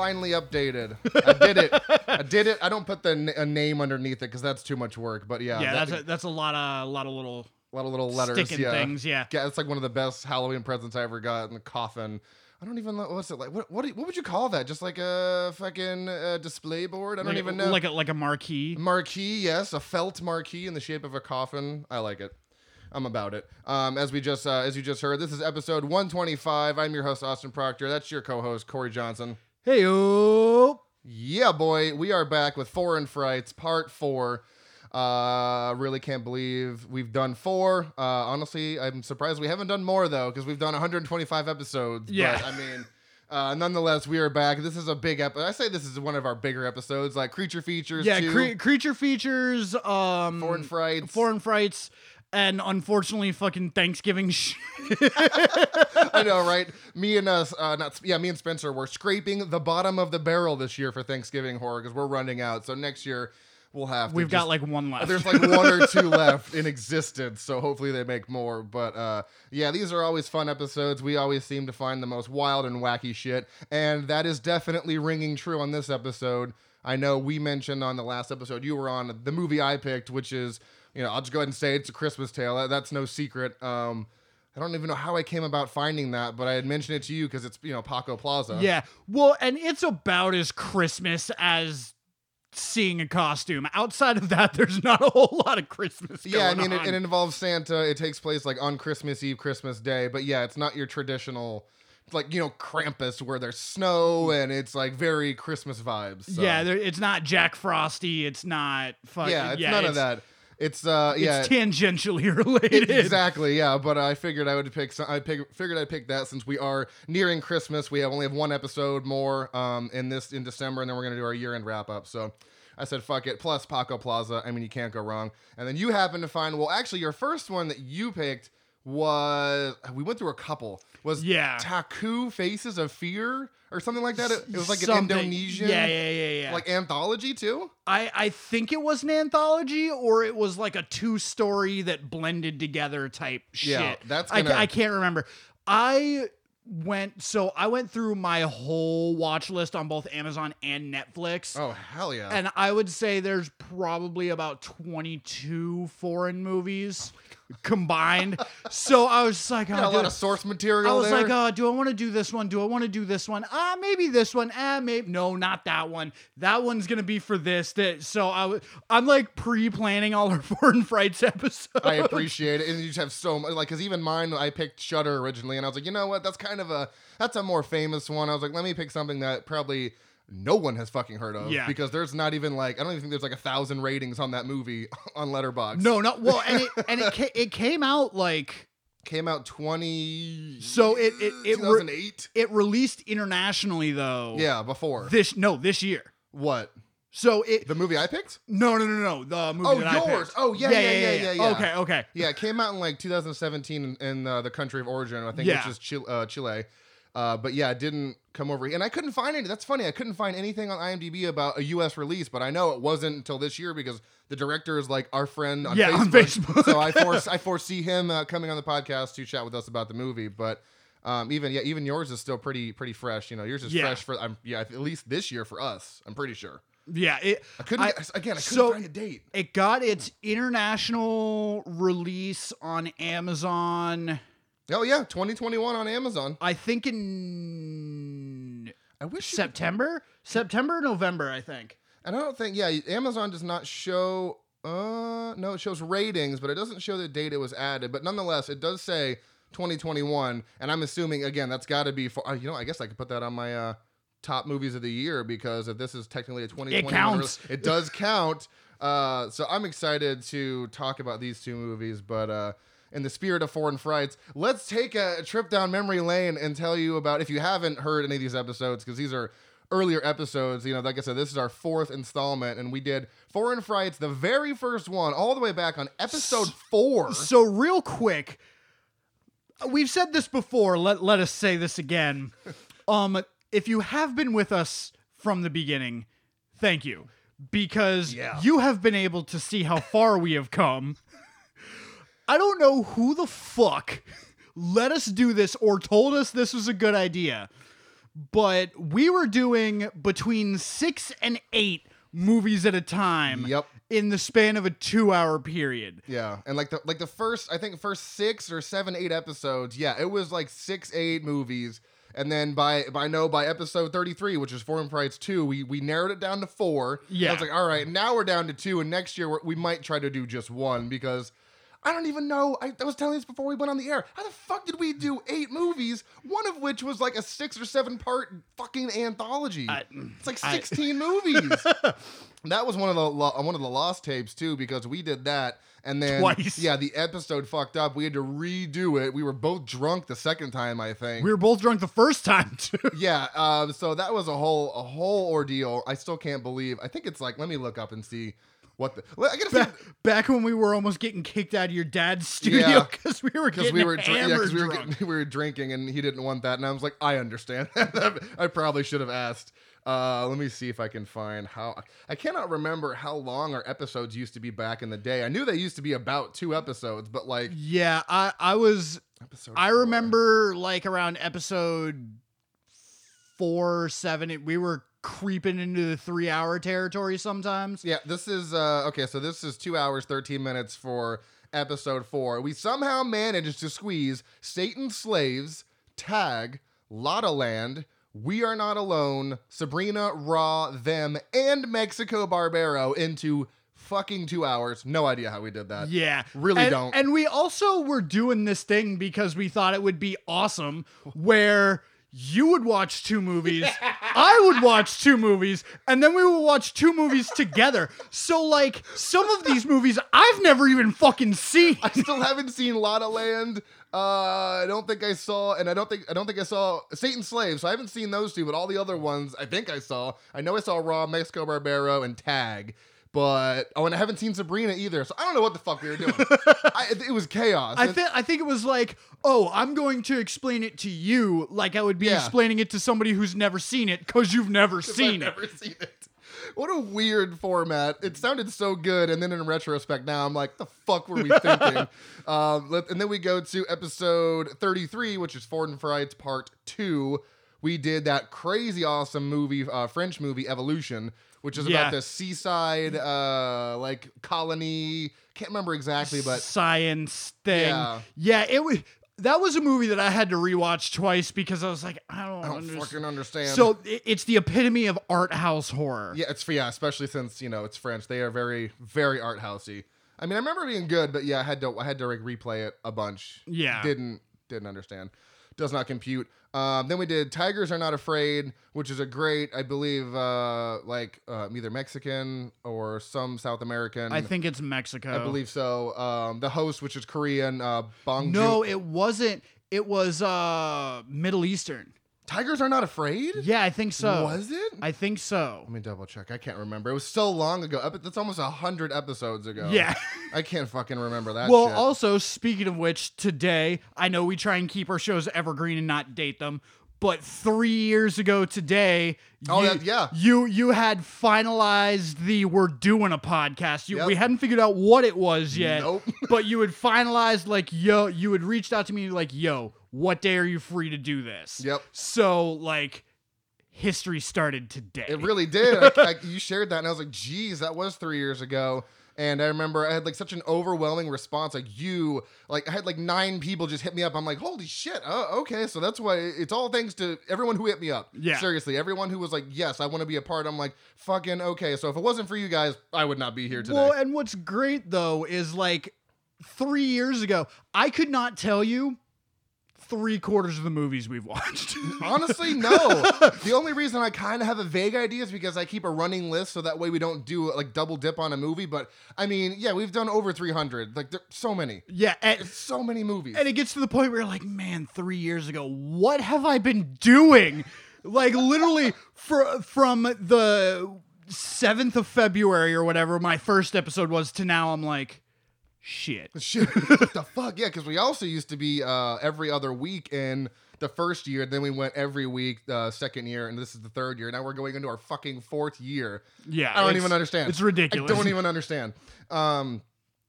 finally updated. I did it. I did it. I don't put the n- a name underneath it because that's too much work. But yeah, yeah, that- that's a, that's a lot of a lot of little a lot of little letters. sticking yeah. things. Yeah. Yeah, it's like one of the best Halloween presents I ever got in the coffin. I don't even know what's it like. What what, you- what would you call that? Just like a fucking uh, display board? I don't like, even know. Like a like a marquee. marquee, yes, a felt marquee in the shape of a coffin. I like it. I'm about it. Um, as we just uh, as you just heard, this is episode 125. I'm your host Austin Proctor. That's your co-host Corey Johnson. Hey. Yeah, boy, we are back with Foreign Frights Part Four. Uh, really can't believe we've done four. Uh, honestly, I'm surprised we haven't done more though, because we've done 125 episodes. Yeah. but, I mean. Uh, nonetheless, we are back. This is a big episode. I say this is one of our bigger episodes, like creature features. Yeah, too. cre- creature features, um, foreign frights. foreign frights, and unfortunately, fucking Thanksgiving. Sh- I know, right? Me and us, uh, not yeah, me and Spencer were scraping the bottom of the barrel this year for Thanksgiving horror because we're running out. So next year we'll have. To We've got like one left. There's like one or two left in existence, so hopefully they make more. But uh, yeah, these are always fun episodes. We always seem to find the most wild and wacky shit, and that is definitely ringing true on this episode. I know we mentioned on the last episode you were on the movie I picked, which is you know I'll just go ahead and say it's a Christmas Tale. That- That's no secret. Um, I don't even know how I came about finding that, but I had mentioned it to you because it's you know Paco Plaza. yeah, well, and it's about as Christmas as seeing a costume. Outside of that, there's not a whole lot of Christmas. Yeah, I mean, it, it involves Santa. It takes place like on Christmas Eve, Christmas Day. But yeah, it's not your traditional, like you know, Krampus where there's snow and it's like very Christmas vibes. so- yeah, there, it's not Jack Frosty. It's not. Fuck, yeah, it's none of that. It's uh, It's yeah, tangentially related. exactly. Yeah, but I figured I would pick. Some, I pick, figured I'd pick that since we are nearing Christmas. We have only have one episode more um in this in December, and then we're gonna do our year end wrap up. So. I said, fuck it. Plus Paco Plaza. I mean, you can't go wrong. And then you happen to find, well, actually, your first one that you picked was, we went through a couple, was Yeah. Takut Faces of Fear or something like that. It, it was like Something- an Indonesian, Yeah, yeah, yeah, yeah. like anthology too. I, I think it was an anthology or it was like a two story that blended together type shit. Yeah, that's gonna- ca- I can't remember. I went so I went through my whole watch list on both Amazon and Netflix. Oh, hell yeah. And I would say there's probably about 22 foreign movies combined. so I was just like, oh, Got a lot of source material I was there. like, oh, do I want to do this one? Do I want to do this one? Ah, maybe this one. Ah, maybe no, not that one. That one's gonna be for this. That so I w- I'm like pre-planning all our foreign frights episodes. I appreciate it, and you just have so much. Like, cause even mine, I picked Shutter originally, and I was like, you know what? That's kind of a that's a more famous one. I was like, let me pick something that probably no one has fucking heard of. Yeah. Because there's not even like I don't even think there's like a thousand ratings on that movie on Letterboxd. no, no. Well, and it and it ca- it came out like came out twenty. So it- it- it re- it released internationally though. yeah, before This no this year. what So it the movie I picked. no no no no the movie Oh, that I yours. picked. Oh, yeah, yeah, yeah, yeah, yeah. Okay okay. Yeah, it came out in like 2017 in, in uh, the country of origin, I think, Yeah. which is Chile. Uh, Chile. Uh, but yeah, it didn't come over, and I couldn't find any. That's funny. I couldn't find anything on IMDb about a U.S. release, but I know it wasn't until this year because the director is like our friend on Yeah, Facebook. on Facebook. so I force I foresee him uh, coming on the podcast to chat with us about the movie. But um, even yeah, even yours is still pretty pretty fresh. You know, yours is Yeah. fresh for I'm yeah at least this year for us. I'm pretty sure. Yeah, it I couldn't I- again. I couldn't so- find a date. it got its international release on Amazon. Oh yeah, 2021 on Amazon. I think in I wish September, September, November. I think. And I don't think, yeah, Amazon does not show. Uh, no, it shows ratings, but it doesn't show the date it was added. But nonetheless, it does say 2021, and I'm assuming again that's got to be for. Uh, you know, I guess I could put that on my uh, top movies of the year because if this is technically a 2021, counts. It does count. Uh, so I'm excited to talk about these two movies, but uh. In the spirit of foreign frights, let's take a trip down memory lane and tell you about if you haven't heard any of these episodes, because these are earlier episodes. You know, like I said, this is our fourth installment, and we did Foreign Frights, the very first one, all the way back on episode four. So real quick, we've said this before. Let let us say this again. Um, if you have been with us from the beginning, thank you because Yeah. you have been able to see how far we have come. I don't know who the fuck let us do this or told us this was a good idea. but we were doing between six and eight movies at a time Yep. in the span of a two hour period. Yeah, and like the like the first, I think first six or seven, eight episodes. Yeah, it was like six, eight movies, and then by by no by episode thirty three, which is Foreign Frights two, we we narrowed it down to four. Yeah. I was like, all right, now we're down to two, and next year we're, we might try to do just one because. I don't even know. I, I was telling this before we went on the air. How the fuck did we do eight movies? One of which was like a six or seven part fucking anthology. I- it's like I- sixteen movies. That was one of the lo- one of the lost tapes too because we did that and then Twice. yeah the episode fucked up we had to redo it we were both drunk the second time I think We were both drunk the first time too. yeah um, so that was a whole a whole ordeal I still can't believe I think it's like let me look up and see what the well, I gotta Back, see back when we were almost getting kicked out of your dad's studio Yeah. because we were because we were dr- yeah, we were, getting- we were drinking and he didn't want that and I was like I understand I probably should have asked uh, let me see if I can find how I cannot remember how long our episodes used to be back in the day. I knew they used to be about two episodes, but like yeah, I I was episode I four. remember like around episode four, seven, it, we were creeping into the three hour territory sometimes. Yeah, this is uh okay, so this is two hours, thirteen minutes for episode four. We somehow managed to squeeze Satan's Slaves, Tag, Lotta Land, We Are Not Alone, Sabrina, Raw, Them, and Mexico Barbaro into fucking two hours. No idea how we did that. Yeah. Really and, don't. And we also were doing this thing because we thought it would be awesome where you would watch two movies, I would watch two movies, and then we would watch two movies together. So like some of these movies I've never even fucking seen. I still haven't seen Lotta Land. Uh, I don't think I saw, and I don't think I don't think I saw Satan's Slave. So I haven't seen those two, but all the other ones I think I saw. I know I saw Raw, Mexico Barbaro, and Tag. But oh, and I haven't seen Sabrina either. So I don't know what the fuck we were doing. I, it was chaos. I think I think it was like, oh, I'm going to explain it to you like I would be Yeah. explaining it to somebody who's never seen it because you've never I've seen it. never seen it. What a weird format. It sounded so good, and then in retrospect, now I'm like, the fuck were we thinking? um, let- and then we go to episode 33, which is Foreign Frights Part 2. We did that crazy awesome movie, uh, French movie, Evolution, which is Yeah. about the seaside, uh, like, colony. Can't remember exactly, but science thing. Yeah. Yeah, it was that was a movie that I had to rewatch twice because I was like, I don't, I don't understand. fucking understand. So it's the epitome of art house horror. Yeah, it's for yeah, especially since you know it's French. They are very, very art housey. I mean, I remember being good, but yeah, I had to, I had to like replay it a bunch. Yeah. didn't, didn't understand. Does not compute. Um, then we did Tigers Are Not Afraid, which is a great, I believe, uh, like uh, either Mexican or some South American. I think it's Mexico. I believe so. Um, the host, which is Korean, uh, Bong. No, Joon- it wasn't. It was uh Middle Eastern. Tigers Are Not Afraid. Yeah, I think so. Was it? I think so. Let me double check. I can't remember. It was so long ago. That's almost a hundred episodes ago. Yeah. I can't fucking remember that. well, shit. also speaking of which, today I know we try and keep our shows evergreen and not date them. But three years ago today, Oh, you, that- yeah. you you had finalized the we're doing a podcast. You, Yep. We hadn't figured out what it was yet, Nope. but you had finalized like yo. You had reached out to me like yo, what day are you free to do this? Yep. So like, history started today. It really did. I, I, you shared that, and I was like, "Geez, that was three years ago." And I remember I had like such an overwhelming response. Like you, like I had like nine people just hit me up. I'm like, "Holy shit!" Oh, okay. So that's why it's all thanks to everyone who hit me up. Yeah. seriously, everyone who was like, "Yes, I want to be a part." I'm like, "Fucking okay." So if it wasn't for you guys, I would not be here today. Well, and what's great though is like three years ago, I could not tell you three quarters of the movies we've watched. Honestly, no. the only reason I kind of have a vague idea is because I keep a running list, so that way we don't do like double dip on a movie. But I mean, yeah, we've done over 300. Like, there's so many. yeah, and, so many movies. and it gets to the point where you're like, man, three years ago, what have I been doing? Like literally, for from the seventh of February or whatever my first episode was to now, I'm like, shit. Shit, what the fuck? Yeah, because we also used to be uh, every other week in the first year. Then we went every week uh, second year, and this is the third year. Now we're going into our fucking fourth year. Yeah, I don't even understand. It's ridiculous. I don't even understand. Um,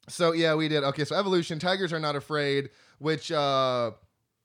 so yeah, we did. Okay, so evolution. Tigers are not afraid. Which uh,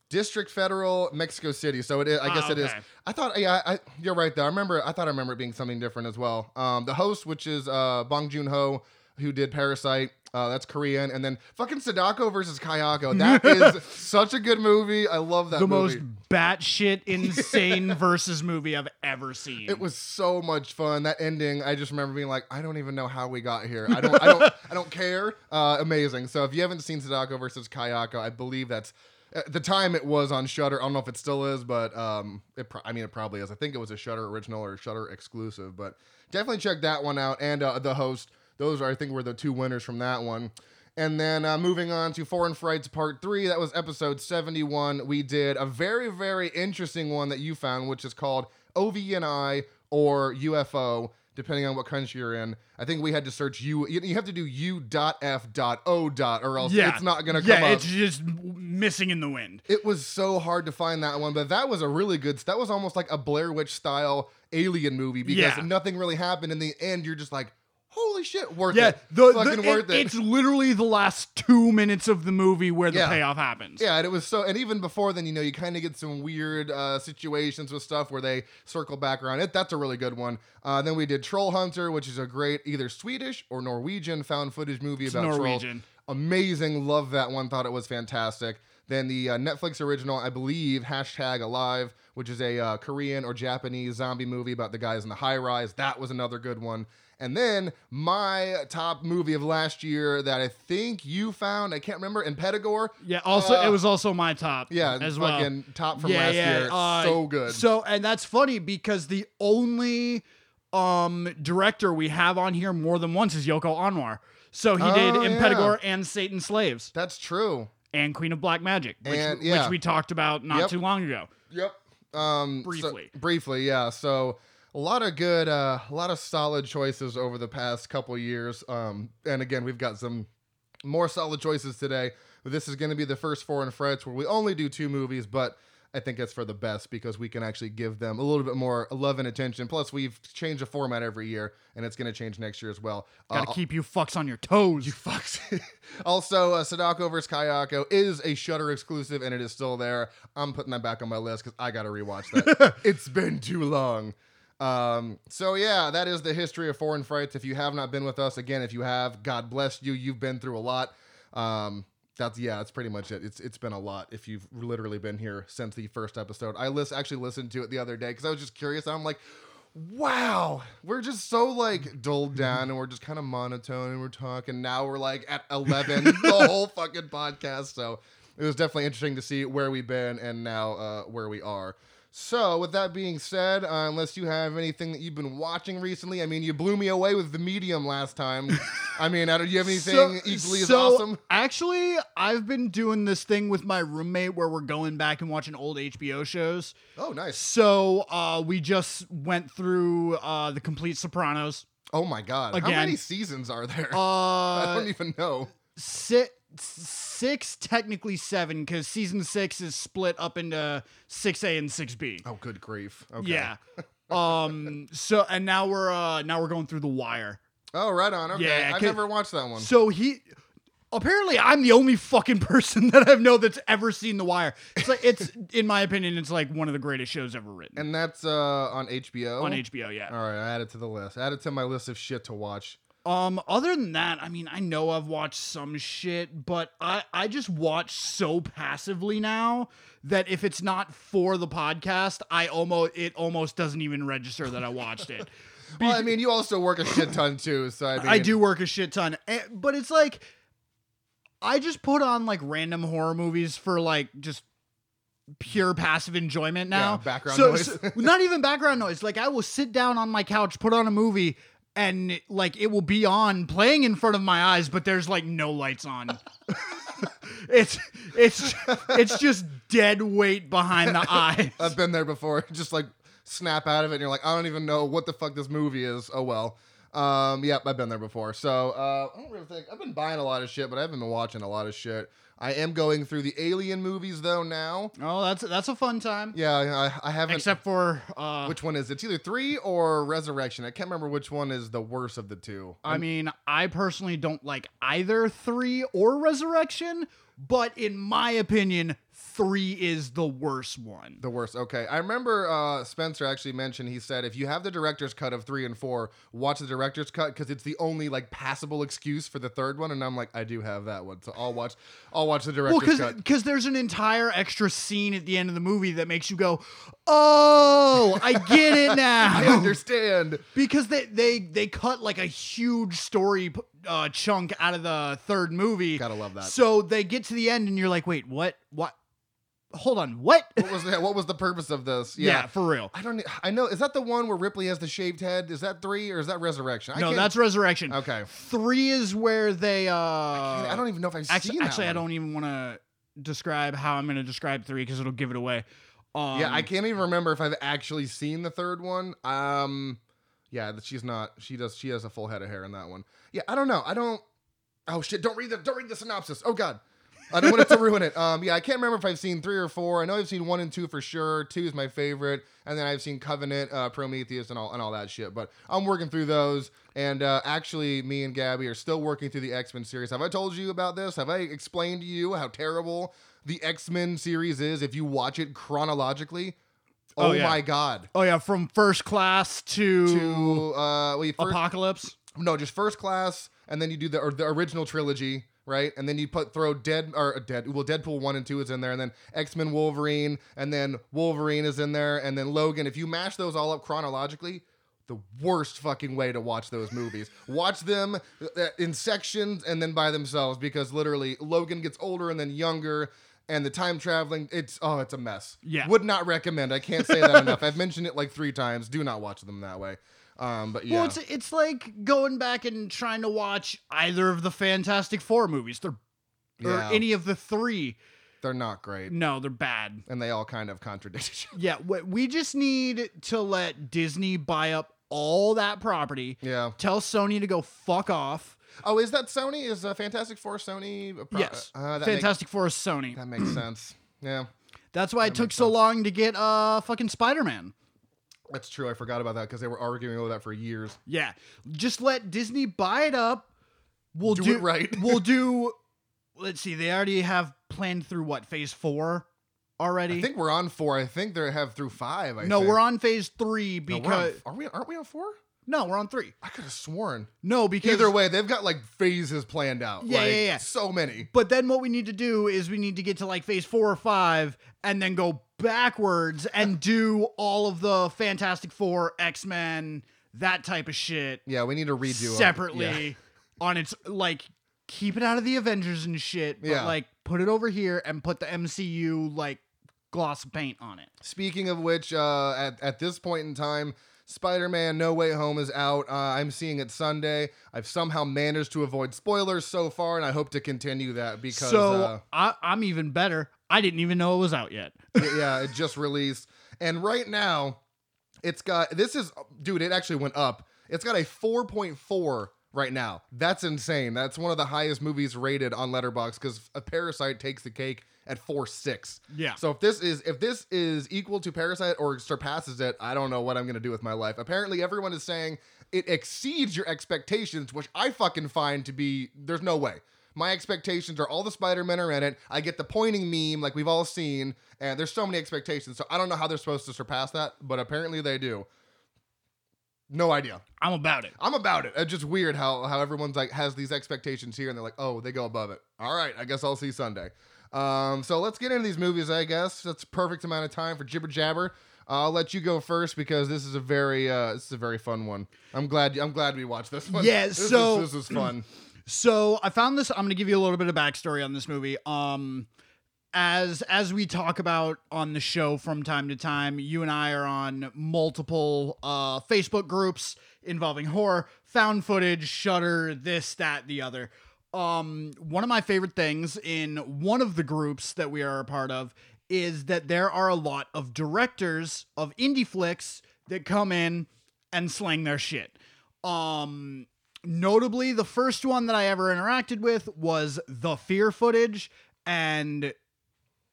District Federal, Mexico City. So it is. I Ah, guess it is. okay. I thought. Yeah, I, you're right there. I remember. I thought I remember it being something different as well. Um, the host, which is uh, Bong Joon Ho, who did Parasite. Uh, that's Korean, and then fucking Sadako versus Kayako. That is such a good movie. I love that the movie. most batshit insane versus movie I've ever seen. It was so much fun. That ending, I just remember being like, I don't even know how we got here. I don't, I don't, I don't care. Uh, amazing. So if you haven't seen Sadako versus Kayako, I believe that's at the time it was on Shudder. I don't know if it still is, but um, it. Pro- I mean, it probably is. I think it was a Shudder original or Shudder exclusive, but definitely check that one out. And uh, the host. Those are, I think, were the two winners from that one. And then uh, moving on to Foreign Frights Part 3, that was episode 71. We did a very, very interesting one that you found, which is called OVNI or UFO, depending on what country you're in. I think we had to search U. You you have to do U.F.O. dot, or else yeah, it's not going to yeah, come up. Yeah, it's just missing in the wind. It was so hard to find that one, but that was a really good. That was almost like a Blair Witch style alien movie because Yeah. nothing really happened. In the end, you're just like, holy shit, worth Yeah, it. the, fucking the- worth it. It's literally the last two minutes of the movie where the Yeah. payoff happens. Yeah, and it was so, and even before then, you know, you kind of get some weird uh, situations with stuff where they circle back around it. That's a really good one. Uh, then we did Troll Hunter, which is a great either Swedish or Norwegian found footage movie It's about trolls. Norwegian. Amazing, love that one. Thought it was fantastic. Then the uh, Netflix original, I believe, hashtag Alive, which is a uh, Korean or Japanese zombie movie about the guys in the high rise. That was another good one. And then my top movie of last year that I think you found, I can't remember, Impetigore. Yeah. Also, Uh, it was also my top. Yeah, as well. fucking top from last year. uh, so good. So, and that's funny because the only um director we have on here more than once is Joko Anwar. So he did in yeah. Impetigore and Satan Slaves That's true. And Queen of Black Magic, which, And- yeah. which we talked about not Yep. too long ago. Yep. Um, so- Briefly. briefly, yeah. So a lot of good, uh, a lot of solid choices over the past couple years. Um, and again, we've got some more solid choices today. This is going to be the first foreign frights where we only do two movies, but I think it's for the best because we can actually give them a little bit more love and attention. Plus, we've changed the format every year, and it's going to change next year as well. Got to Uh, keep you fucks on your toes. you fucks. also, uh, Sadako vs. Kayako is a Shudder exclusive, and it is still there. I'm putting that back on my list because I got to rewatch that. it's been too long. Um, so yeah, that is the history of foreign frights. If you have not been with us, again, if you have, God bless you. You've been through a lot. Um, that's yeah, that's pretty much it. It's it's been a lot. If you've literally been here since the first episode, I list actually listened to it the other day because I was just curious. I'm like, wow, we're just so like dulled down and we're just kind of monotone and we're talking. Now we're like at 11 the whole fucking podcast. So it was definitely interesting to see where we've been and now uh, where we are. So, with that being said, uh, unless you have anything that you've been watching recently, I mean, you blew me away with the medium last time. I mean, I don't- do you have anything equally as so, awesome? Actually, I've been doing this thing with my roommate where we're going back and watching old HBO shows. Oh, nice. So uh, we just went through uh, the complete Sopranos. Oh my god. Again. How many seasons are there? I Uh, don't even know. six, six technically seven, because season six is split up into six A and six B. Oh, good grief. Okay. Yeah. um. So and now we're uh now we're going through the wire. Oh, right on. Okay. Yeah, I've never watched that one. So he. Apparently, I'm the only fucking person that I've know that's ever seen The Wire. It's like it's, in my opinion, it's like one of the greatest shows ever written And that's uh, on HBO. on HBO. Yeah. All right, I add it to the list. Add it to my list of shit to watch. Um, other than that, I mean, I know I've watched some shit, but I I just watch so passively now that if it's not for the podcast, I almost it almost doesn't even register that I watched it. Well, I mean, you also work a shit ton too, so I mean, I do work a shit ton, eh, but it's like I just put on like random horror movies for like just pure passive enjoyment now. Yeah, background So- noise. so- not even background noise. Like I will sit down on my couch, put on a movie, and like it will be on playing in front of my eyes, but there's like no lights on. it's it's it's just dead weight behind the eye. I've been there before. Just like snap out of it, and you're like, I don't even know what the fuck this movie is. Oh well. Um, yep, I've been there before. So uh, I don't really think I've been buying a lot of shit, but I haven't been watching a lot of shit. I am going through the Alien movies though now. Oh, that's that's a fun time. Yeah, I, I haven't. Except for uh, which one is it? It's either three or Resurrection. I can't remember which one is the worst of the two. I mean, I personally don't like either three or Resurrection, but in my opinion, three is the worst one. The worst. Okay. I remember uh, Spencer actually mentioned, he said, if you have the director's cut of three and four, watch the director's cut because it's the only like passable excuse for the third one. And I'm like, I do have that one. So I'll watch, I'll watch the Well, director's because cut. because there's an entire extra scene at the end of the movie that makes you go, "Oh, I get it now." I understand. because they they they cut like a huge story uh, chunk out of the third movie. Gotta love that. So they get to the end, and you're like, "Wait, what? What? Hold on, what?" What was the, what was the purpose of this? yeah. for real. I don't. I know. Is that the one where Ripley has the shaved head? Is that three or is that Resurrection? I No, can't- that's Resurrection. okay. Three is where they. uh I don't even know if I've Actually, seen actually I don't even want to describe how I'm going to describe three because it'll give it away. Um, yeah, I can't even remember if I've actually seen the third one. Um, yeah, that she's not. She does. She has a full head of hair in that one. Yeah, I don't know. I don't. Oh shit! Don't read the. Don't read the synopsis. Oh god. I don't want it to ruin it. Um, yeah, I can't remember if I've seen three or four. I know I've seen one and two for sure. Two is my favorite, and then I've seen Covenant, uh, Prometheus, and all and all that shit. But I'm working through those, and uh, actually, me and Gabby are still working through the X Men series. Have I told you about this? Have I explained to you how terrible the X Men series is if you watch it chronologically? Oh, Oh, yeah. my god! Oh yeah, from first class to, To uh, wait, first, apocalypse. no, just first class, and then you do the or the original trilogy, right? And then you put throw dead or uh, dead. Well, Deadpool one and two is in there, and then X Men Wolverine, and then Wolverine is in there, and then Logan. If you mash those all up chronologically. The worst fucking way to watch those movies. watch them uh, in sections and then by themselves because literally Logan gets older and then younger and the time traveling it's oh it's a mess. Yeah. Would not recommend. I can't say that enough. I've mentioned it like 3 times. Do not watch them that way. Um but yeah. Well, it's it's like going back and trying to watch either of the Fantastic Four movies. They're Yeah. or any of the three. They're not great. No, they're bad. And they all kind of contradict each other. Yeah, we just need to let Disney buy up all that property. Yeah. Tell Sony to go fuck off. Oh, is that Sony? Is uh, Fantastic Four Sony? pro- yes, Uh, that Fantastic Four is Sony. That makes sense. Yeah. That's why it took so sense. long to get uh fucking Spider Man. That's true. I forgot about that because they were arguing over that for years. Yeah, just let Disney buy it up. We'll Do do, it right. we'll do. Let's see. They already have planned through what phase four already. I think we're on four. I think they have through five. I no, think. we're on phase three No, on- because are we? Aren't we on four? No, we're on three. I could have sworn. No, because Either way, they've got like phases planned out. Yeah, like, yeah, yeah. So many. But then what we need to do is we need to get to like phase four or five and then go backwards and do all of the Fantastic Four, X Men, that type of shit Yeah, we need to redo 'em. separately Yeah. on its like keep it out of the Avengers and shit, but Yeah. like put it over here and put the MCU like gloss paint on it. Speaking of which, uh, at, at this point in time, Spider Man No Way Home is out. Uh, I'm seeing it Sunday. I've somehow managed to avoid spoilers so far, and I hope to continue that because. so uh, I, I'm even better. I didn't even know it was out yet. yeah, it just released. And right now, it's got this is dude, it actually went up. It's got a 4.4 right now. That's insane. That's one of the highest movies rated on Letterboxd because a Parasite takes the cake at four six. Yeah. So if this is if this is equal to Parasite or surpasses it, I don't know what I'm gonna do with my life. Apparently everyone is saying it exceeds your expectations, which I fucking find to be there's no way. My expectations are all the Spider-Men are in it. I get the pointing meme like we've all seen, and there's so many expectations. So I don't know how they're supposed to surpass that, but apparently they do. No idea. I'm about it. I'm about it. It's just weird how how everyone's like has these expectations here, and they're like, oh, they go above it. All right, I guess I'll see Sunday. Um, so let's get into these movies. I guess that's perfect amount of time for jibber jabber. I'll let you go first because this is a very uh, this is a very fun one. I'm glad I'm glad we watched this one. Yeah, This is- so- this is fun. So I found this. I'm going to give you a little bit of backstory on this movie. Um, as as we talk about on the show from time to time, you and I are on multiple uh, Facebook groups involving horror, found footage, Shudder, this, that, the other. Um, one of my favorite things in one of the groups that we are a part of is that there are a lot of directors of indie flicks that come in and slang their shit. Um, notably, the first one that I ever interacted with was the fear footage. And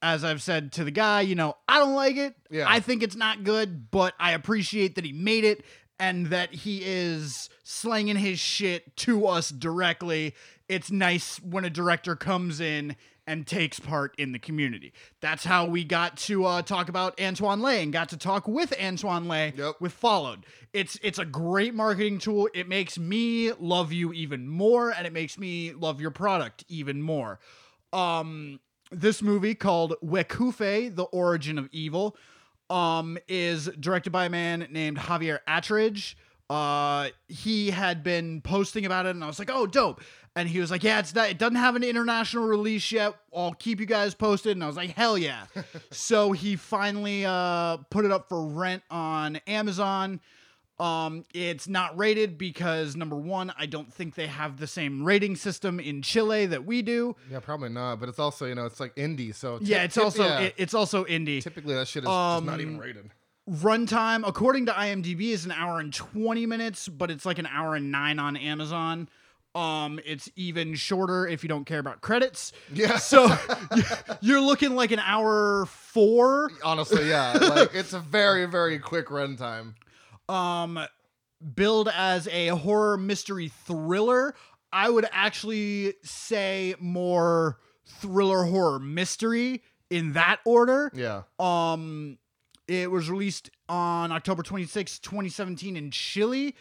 as I've said to the guy, you know, I don't like it. Yeah. I think it's not good, but I appreciate that he made it and that he is slanging his shit to us directly. It's nice when a director comes in and takes part in the community. That's how we got to uh, talk about Antoine Le and got to talk with Antoine Le Yep. with Followed. It's it's a great marketing tool. It makes me love you even more, and it makes me love your product even more. Um, this movie called Wekufe: The Origin of Evil um, is directed by a man named Javier Attridge. Uh, he had been posting about it, and I was like, "Oh, dope!" And he was like, "Yeah, it's not, it doesn't have an international release yet. I'll keep you guys posted." And I was like, "Hell yeah!" so he finally uh put it up for rent on Amazon. Um, it's not rated because number one, I don't think they have the same rating system in Chile that we do. Yeah, probably not. But it's also you know it's like indie, so Yeah, it's tip- also yeah. it- it's also indie. typically that shit is just not Um, even rated. runtime according to imdb is an hour and 20 minutes but it's like an hour and 9 on amazon um it's even shorter if you don't care about credits. Yeah. so you're looking like an hour 4 Honestly, yeah, like it's a very very quick runtime. um billed as a horror mystery thriller i would actually say more thriller horror mystery in that order. Yeah, Um, it was released on October 26, 2017 in Chile,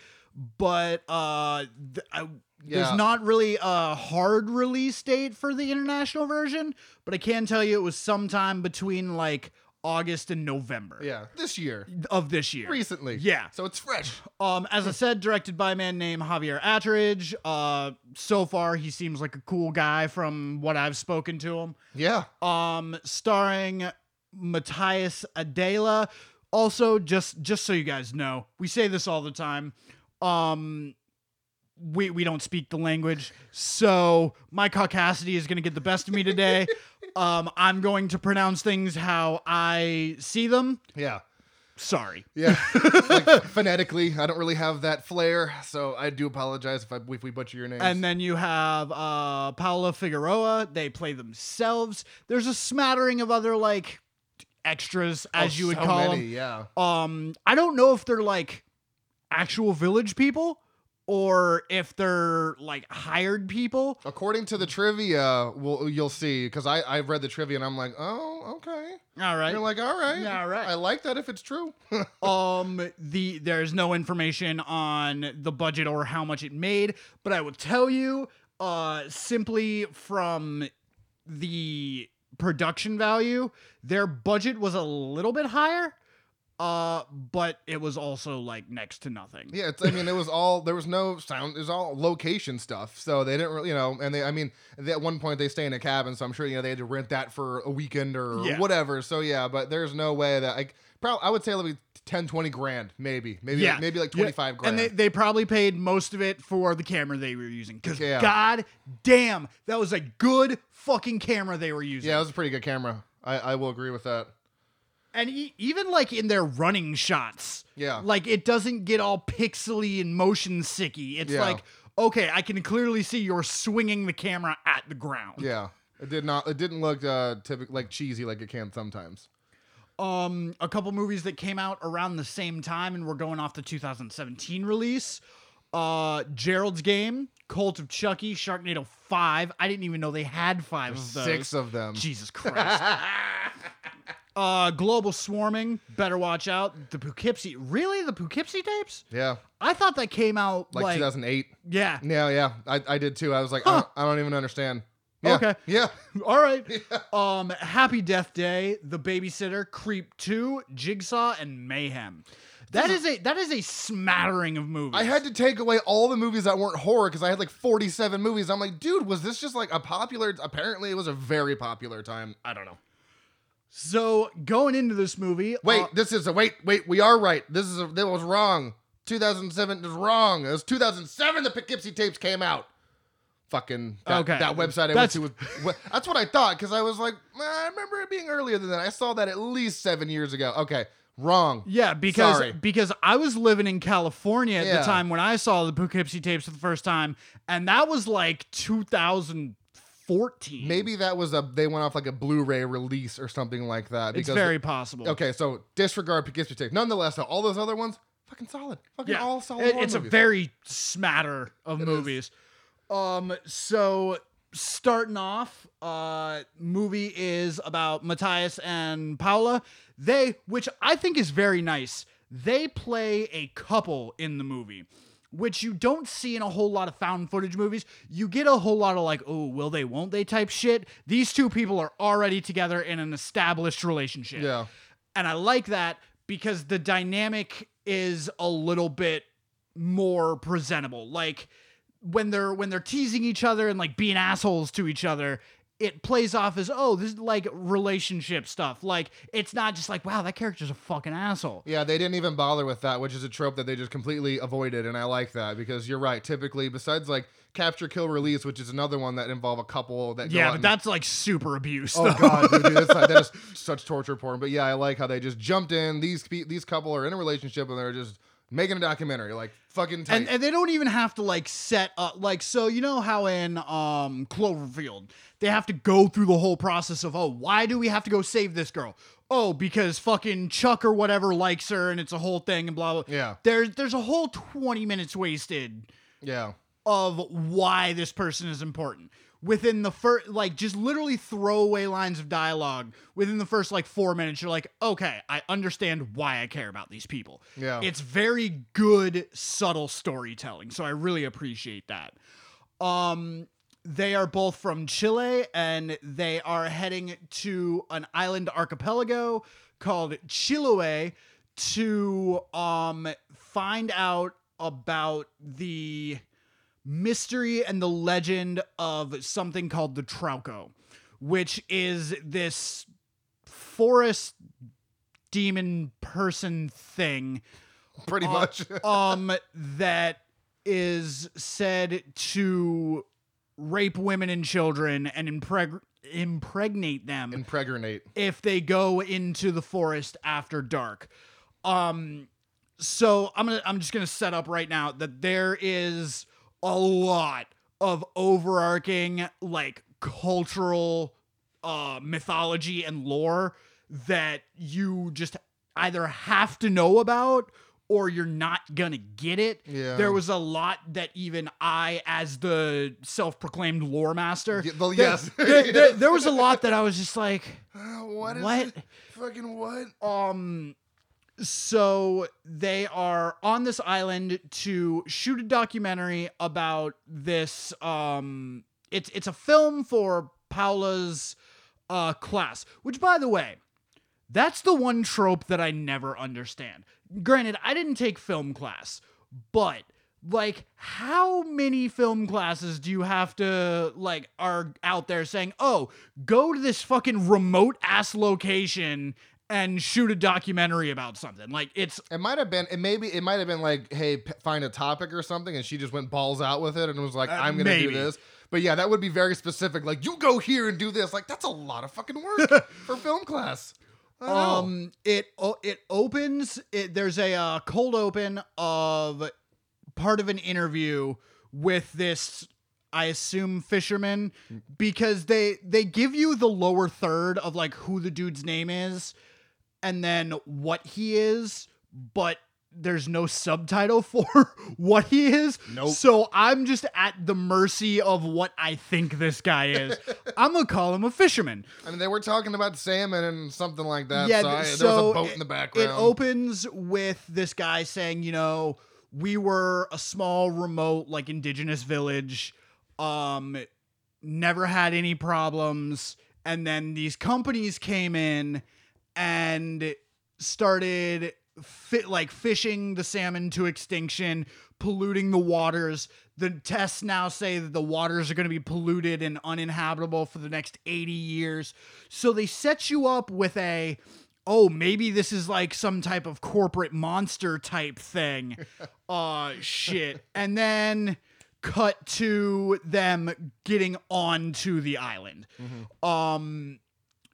but uh, th- I, Yeah. there's not really a hard release date for the international version, but I can tell you it was sometime between like August and November yeah. This year, of this year. recently. Yeah. So it's fresh. Um, as I said, directed by a man named Javier Attridge. Uh, so far he seems like a cool guy from what I've spoken to him Yeah. um starring Matthias Adela. Also, just just so you guys know, we say this all the time. Um we we don't speak the language, so my caucasity is gonna get the best of me today. um, I'm going to pronounce things how I see them. Yeah. Sorry. Yeah. like phonetically, I don't really have that flair, so I do apologize if I if we butcher your names. And then you have uh Paula Figueroa. They play themselves. There's a smattering of other like extras, Oh, as you would so call many, them. Yeah. Um, I don't know if they're like actual village people or if they're like hired people. According to the trivia, well, you'll see because I I've read the trivia and I'm like, oh, okay. All right. You're like, all right, Yeah, all right. I like that if it's true. um the there's no information on the budget or how much it made, but I will tell you uh simply from the production value, their budget was a little bit higher. Uh, but it was also like next to nothing. yeah, it's, I mean, it was all there was no sound. It was all location stuff, so they didn't really, you know. And they, I mean, they, at one point they stay in a cabin, so I'm sure you know they had to rent that for a weekend or Yeah. whatever. So yeah, but there's no way that I probably I would say like 10, 20 grand, maybe, maybe, Yeah. like, maybe like Yeah, 25 grand. And they, they probably paid most of it for the camera they were using. Because Yeah. god damn, that was a good fucking camera they were using. yeah, it was a pretty good camera. I, I will agree with that. And e- even like in their running shots, Yeah. like it doesn't get all pixely and motion sicky. It's Yeah. like, okay, I can clearly see you're swinging the camera at the ground. Yeah, it did not. It didn't look uh typical like cheesy like it can sometimes. um a couple movies that came out around the same time and we're going off the 2017 release uh gerald's game cult of chucky sharknado 5 i didn't even know they had five of those Six of them. jesus christ uh global swarming better watch out the poughkeepsie really the poughkeepsie tapes Yeah, i thought that came out like, like, 2008. yeah Yeah, yeah, I, I did too. I was like, I, don't, I don't even understand. Yeah, Okay. Yeah. all right um happy death day the babysitter creep 2 jigsaw and mayhem that is a that is a smattering of movies I had to take away all the movies that weren't horror because I had like 47 movies. I'm like, dude, was this just like a popular? Apparently, it was a very popular time. I don't know. So going into this movie, Wait, uh, this is a wait, wait. We are right. This is a, that was wrong. 2007 is wrong. It was 2007 the Poughkeepsie tapes came out. Fucking that, Okay. that website I That's- went to was that's what I thought because I was like, I remember it being earlier than that. I saw that at least seven years ago. Okay, wrong. yeah, because Sorry. because I was living in California at Yeah. the time when I saw the Poughkeepsie tapes for the first time, and that was like 2014. Maybe that was a they went off like a Blu-ray release or something like that. it's Because very possible. okay. So disregard Poughkeepsie tapes. Nonetheless, though, all those other ones, fucking solid. Fucking Yeah, all solid. It- it's a very smatter of It is. movies. Um, so starting off, uh, movie is about Matthias and Paula. They, which I think is very nice, they play a couple in the movie, which you don't see in a whole lot of found footage movies. You get a whole lot of like, oh, will they, won't they type shit. These two people are already together in an established relationship. Yeah. And I like that because the dynamic is a little bit more presentable. Like when they're when they're teasing each other and like being assholes to each other, it plays off as oh, this is like relationship stuff. Like it's not just like wow, that character's a fucking asshole. Yeah, they didn't even bother with that, which is a trope that they just completely avoided, and I like that because you're right. Typically, besides like capture, kill, release, which is another one that involve a couple that Yeah, but that's like super abuse. Oh though. god, dude, dude, that's like, that is such torture porn. But yeah, I like how they just jumped in. These these couple are in a relationship and they're just making a documentary, like fucking tight. and, and they don't even have to like set up like so you know how in um cloverfield they have to go through the whole process of oh why do we have to go save this girl oh because fucking chuck or whatever likes her and it's a whole thing and blah blah Yeah. there's there's a whole 20 minutes wasted yeah, of why this person is important within the first like just literally throwaway lines of dialogue within the first like four minutes you're like okay i understand why i care about these people Yeah. it's very good subtle storytelling so i really appreciate that um they are both from chile and they are heading to an island archipelago called chiloe to um find out about the mystery and the legend of something called the Trauco, which is this forest demon person thing pretty uh, much. um that is said to rape women and children and impreg- impregnate them Impregnate. if they go into the forest after dark. Um so I'm gonna I'm just gonna set up right now that there is a lot of overarching like cultural uh mythology and lore that you just either have to know about or you're not gonna get it. Yeah. There was a lot that even I, as the self-proclaimed lore master, Yeah, well, yes. there, there- there was a lot that I was just like, Uh, what is What? it? Fucking what? um so they are on this island to shoot a documentary about this um it's it's a film for Paula's uh class which by the way that's the one trope that I never understand. Granted I didn't take film class but like how many film classes do you have to like are out there saying oh go to this fucking remote ass location and shoot a documentary about something like it's It might have been. It maybe it might have been like, hey, p- find a topic or something, and she just went balls out with it and was like, Uh, I'm gonna do this. But yeah, that would be very specific. Like, you go here and do this. Like, that's a lot of fucking work for film class. I don't know. um it o- it opens it there's a uh, cold open of part of an interview with this I assume fisherman because they they give you the lower third of like who the dude's name is and then what he is but there's no subtitle for what he is. Nope. So I'm just at the mercy of what I think this guy is. I'm gonna call him a fisherman. I mean, they were talking about salmon and something like that. Yeah, so, I, th- there was a boat in the background. It opens with this guy saying, you know, we were a small, remote, like indigenous village, um, never had any problems, and then these companies came in and started fit like fishing the salmon to extinction, polluting the waters. The tests now say that the waters are going to be polluted and uninhabitable for the next 80 years. So they set you up with a oh, maybe this is like some type of corporate monster type thing. uh shit. And then cut to them getting onto the island. Um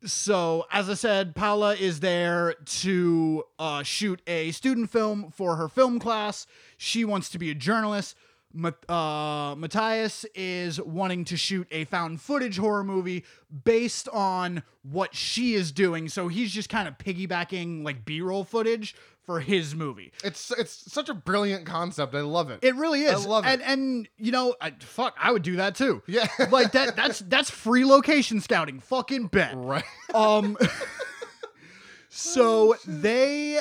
so as I said, Paula is there to uh, shoot a student film for her film class. She wants to be a journalist. Uh, Matthias is wanting to shoot a found footage horror movie based on what she is doing. So he's just kind of piggybacking like B roll footage for his movie. It's it's such a brilliant concept. I love it. It really is. I love it. And and you know, I, fuck, I would do that too. Yeah. like that. That's that's free location scouting. Fucking bet. right. Um. so they.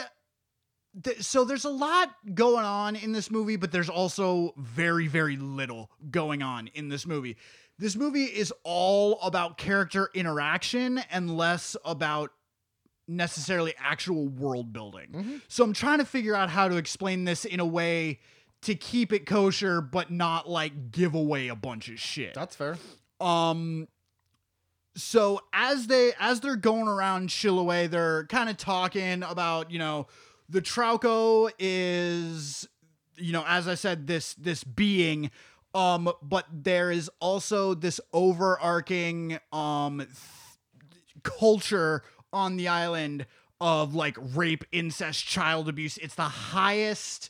th- So there's a lot going on in this movie, but there's also very, very little going on in this movie. This movie is all about character interaction and less about necessarily actual world building. Mhm. So I'm trying to figure out how to explain this in a way to keep it kosher, but not like give away a bunch of shit. That's fair. Um so as they as they're going around Chiloé, they're kind of talking about, you know, the Trauco is you know, as I said, this this being um but there is also this overarching um th- culture on the island of like rape, incest, child abuse. It's the highest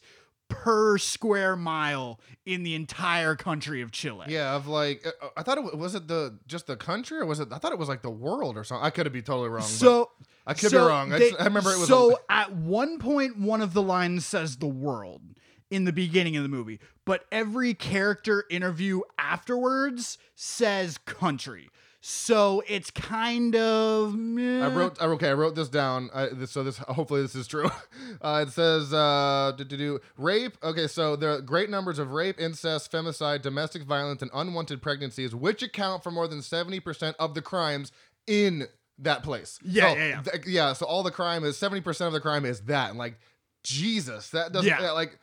per square mile in the entire country of Chile. Yeah, of like uh, I thought it was, was it the just the country or was it I thought it was like the world or something. I could have be totally wrong. So I could so be wrong. I, they- I remember it was so at one point one of the lines says the world in the beginning of the movie, but every character interview afterwards says country. So it's kind of meh. I wrote. I- Okay, I wrote this down. I, this, so this hopefully this is true. Uh, it says uh, to do rape. Okay, so there are great numbers of rape, incest, femicide, domestic violence, and unwanted pregnancies, which account for more than seventy percent of the crimes in that place. Yeah, So, yeah, yeah. th- yeah. So all the crime is seventy percent of the crime is that, and like Jesus, that doesn't Yeah. yeah, like.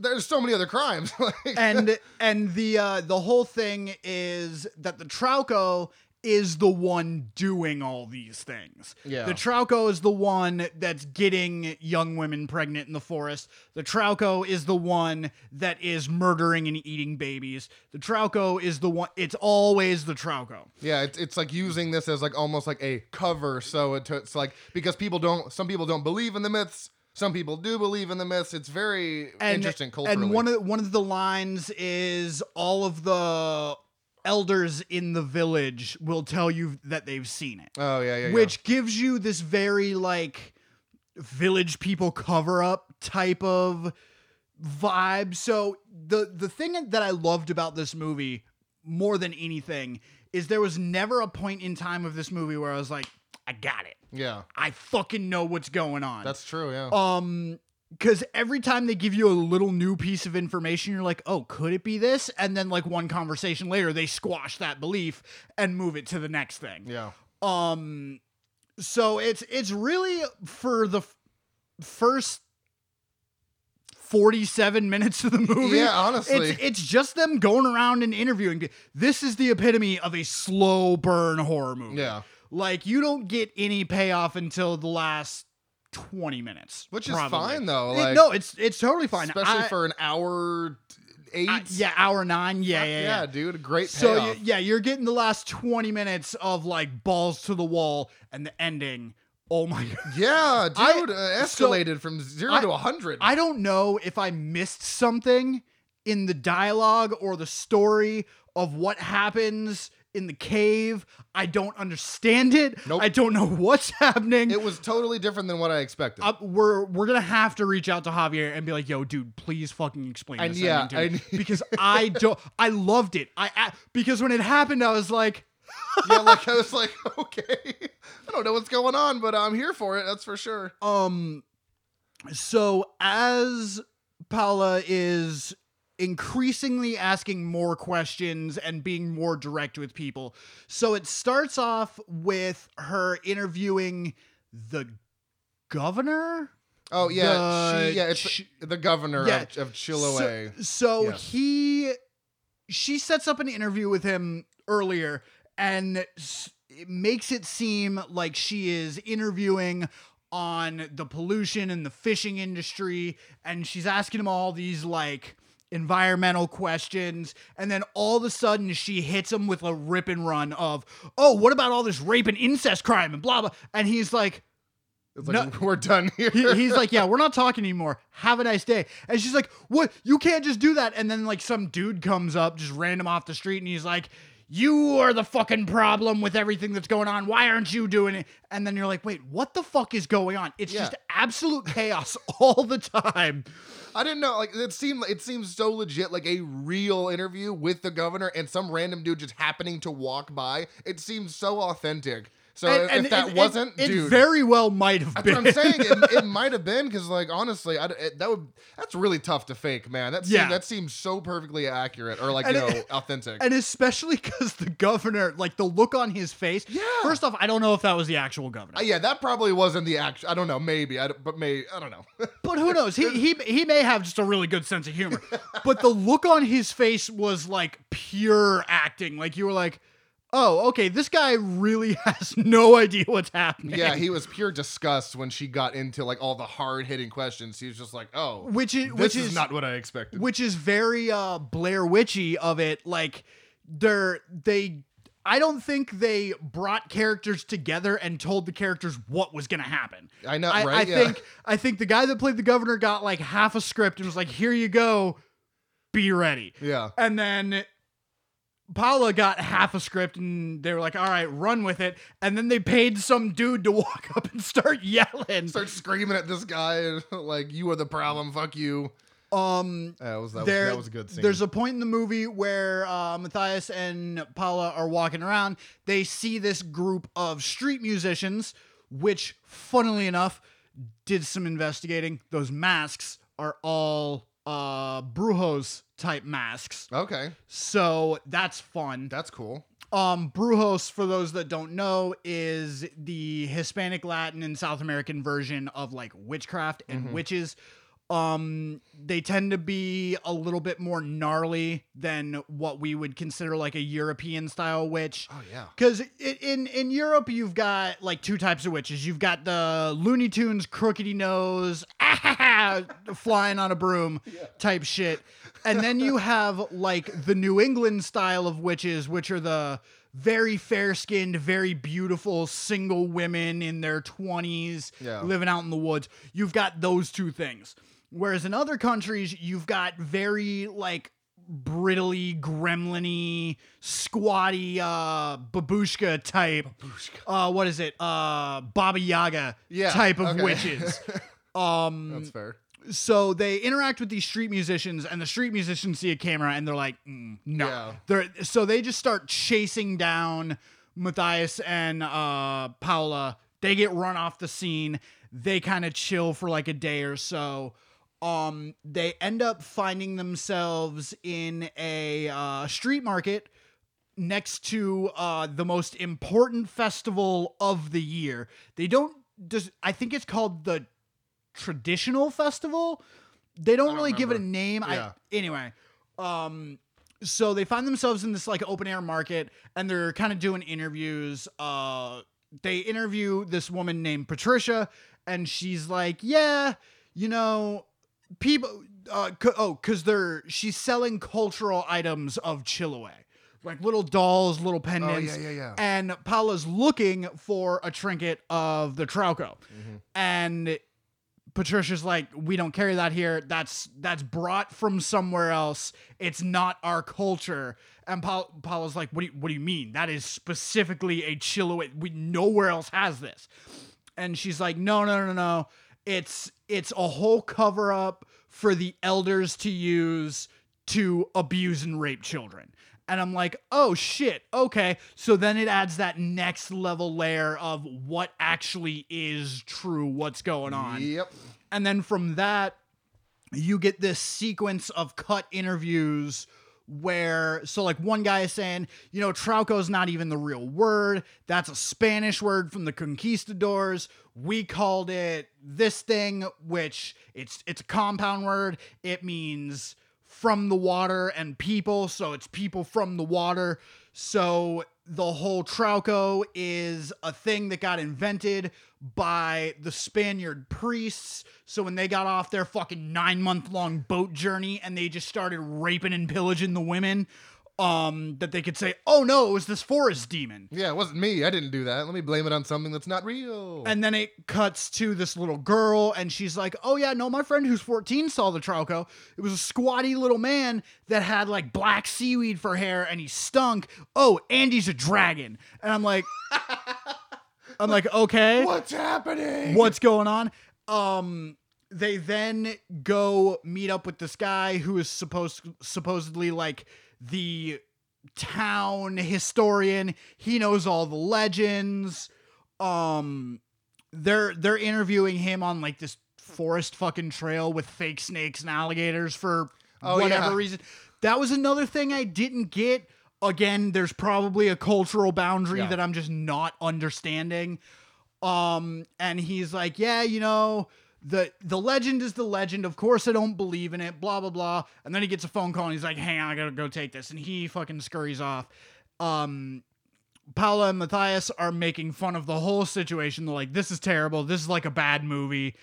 There's so many other crimes. like, and and the uh the whole thing is that the Trauco is the one doing all these things. Yeah. The Trauco is the one that's getting young women pregnant in the forest. The Trauco is the one that is murdering and eating babies. The Trauco is the one it's always the Trauco. Yeah, it's, it's like using this as like almost like a cover. So it, it's like because people don't, some people don't believe in the myths. Some people do believe in the myths. It's very And, interesting culturally. And one of one of the lines is all of the elders in the village will tell you that they've seen it. oh yeah, yeah, yeah. which gives you this very like village people cover up type of vibe. So the the thing that I loved about this movie more than anything is there was never a point in time of this movie where I was like, I got it. yeah, I fucking know what's going on. that's true. Yeah, um because every time they give you a little new piece of information, you're like, oh, could it be this? And then, like, one conversation later, they squash that belief and move it to the next thing. yeah, Um, so it's it's really for the f- first forty-seven minutes of the movie. Yeah, honestly. it's it's just them going around and interviewing. This is the epitome of a slow burn horror movie. yeah. like you don't get any payoff until the last twenty minutes, Which is fine though. It- no, it's it's totally fine. especially I- for an hour eight. I- yeah, hour nine. Yeah, Fuck yeah, yeah. dude, a great So payoff. yeah, you're getting the last 20 minutes of like balls to the wall and the ending. Oh my god. yeah, I- dude, uh, so- escalated from zero I- to a hundred. I don't know if I missed something in the dialogue or the story of what happens in the cave. I don't understand it. Nope. I don't know what's happening. it was totally different than what I expected. Uh, we're we're gonna have to reach out to Javier and be like, "Yo, dude, please fucking explain And this yeah, ending to me." I- because I don't. I loved it. I, I because when it happened, I was like, yeah, like I was like, okay, I don't know what's going on, but I'm here for it. That's for sure. Um, so as Paula is increasingly asking more questions and being more direct with people, so it starts off with her interviewing the governor. Oh yeah, The she, yeah, it's the governor Yeah, of, of Chiloé. So, so Yes. he, she sets up an interview with him earlier, and s- it makes it seem like she is interviewing on the pollution and the fishing industry, and she's asking him all these like environmental questions and then all of a sudden she hits him with a rip and run of oh what about all this rape and incest crime and blah blah and he's like It's like No- we're done here. He- he's like, yeah, we're not talking anymore. Have a nice day. And she's like, what? You can't just do that. And then like some dude comes up, just random off the street, and he's like, you are the fucking problem with everything that's going on. Why aren't you doing it? And then you're like, wait, what the fuck is going on? It's Yeah. just absolute chaos all the time. I didn't know. Like it seemed, it seems so legit, like a real interview with the governor and some random dude just happening to walk by. It seems so authentic. So if, if that it- wasn't, it, dude, very well might have been. what I'm saying. It, it might have been because, like, honestly, I, it, that would that's really tough to fake, man. That seems, Yeah. that seems so perfectly accurate or like And you know it- authentic. and especially because the governor, like the look on his face. Yeah. First off, I don't know if that was the actual governor. Uh, yeah, that probably wasn't the actual. I don't know, maybe. I but may I don't know. But who knows? He he he may have just a really good sense of humor. but the look on his face was like pure acting. Like you were like, "Oh, okay, this guy really has no idea what's happening." yeah, he was pure disgust when she got into like all the hard hitting questions. He was just like, "Oh, which is this which is, is not what I expected." which is very uh Blair Witchy of it. Like they're they I don't think they brought characters together and told the characters what was gonna happen. I know, I, right? I Yeah. think I think the guy that played the governor got like half a script and was like, "Here you go, be ready." yeah, And then Paula got half a script and they were like, all right, run with it. And then they paid some dude to walk up and start yelling. start screaming at this guy like, "You are the problem. Fuck you." Um, That was that, was, there, that was a good scene. There's a point in the movie where uh, Matthias and Paula are walking around. They see this group of street musicians, which, funnily enough, did some investigating. Those masks are all uh, Brujos type masks. okay, So that's fun. that's cool. Um, Brujos, for those that don't know, is the Hispanic, Latin, and South American version of like witchcraft and witches. Um, they tend to be a little bit more gnarly than what we would consider like a European style witch. Oh yeah, Because in in Europe, you've got like two types of witches. You've got the Looney Tunes, crookedy nose, flying on a broom type shit, and then you have like the New England style of witches, which are the very fair skinned, very beautiful single women in their twenties Yeah. living out in the woods. You've got those two things. Whereas in other countries, you've got very like brittly, gremlin-y, squatty, uh, babushka type. Uh, what is it? Uh, Baba Yaga Yeah, type of okay. witches. Um, that's fair. so they interact with these street musicians, and the street musicians see a camera, and they're like, mm, "No." Yeah. They're so they just start chasing down Matthias and uh, Paula. They get run off the scene. They kind of chill for like a day or so. Um, they end up finding themselves in a uh, street market next to uh, the most important festival of the year. They don't. Does I think it's called the traditional festival. They don't, don't really give it a name. Yeah. I anyway. Um, so they find themselves in this like open air market, and they're kind of doing interviews. Uh, they interview this woman named Patricia, and she's like, "Yeah, you know, people. Uh, oh, because they're she's selling cultural items of Chiloé." Like little dolls, little pendants, Oh, yeah, yeah. yeah. and Paula's looking for a trinket of the Trauco. Mm-hmm. And Patricia's like, we don't carry that here. That's that's brought from somewhere else. It's not our culture. And Paul, Paula's like, what do you what do you mean? That is specifically a Chiloé. We nowhere else has this. And she's like, no, no, no, no. It's it's a whole cover up for the elders to use to abuse and rape children. And I'm like, oh shit, okay. So then it adds that next level layer of what actually is true, what's going on. Yep. And then from that, you get this sequence of cut interviews where so like one guy is saying, you know, Trauco's not even the real word. That's a Spanish word from the conquistadors. We called it this thing, which it's it's a compound word. It means from the water and people, so it's people from the water. So the whole Trauco is a thing that got invented by the Spaniard priests. So when they got off their fucking nine month long boat journey and they just started raping and pillaging the women, um that they could say oh no it was this forest demon Yeah, it wasn't me. I didn't do that. Let me blame it on something that's not real. and then it cuts to this little girl and she's like oh yeah no my friend who's 14 saw the trauco it was a squatty little man that had like black seaweed for hair and he stunk oh and he's a dragon and i'm like i'm like okay What's happening? what's going on um they then go meet up with this guy who is supposed supposedly like the town historian. He knows all the legends. Um they're they're interviewing him on like this forest fucking trail with fake snakes and alligators for Oh, whatever yeah. reason. That was another thing i didn't get. Again there's probably a cultural boundary Yeah. that i'm just not understanding. Um and he's like yeah you know the the legend is the legend. Of course i don't believe in it blah blah blah. And then he gets a phone call and he's like hang on i gotta go take this. And he fucking scurries off. Um paula and matthias are making fun of the whole situation. They're like this is terrible. This is like a bad movie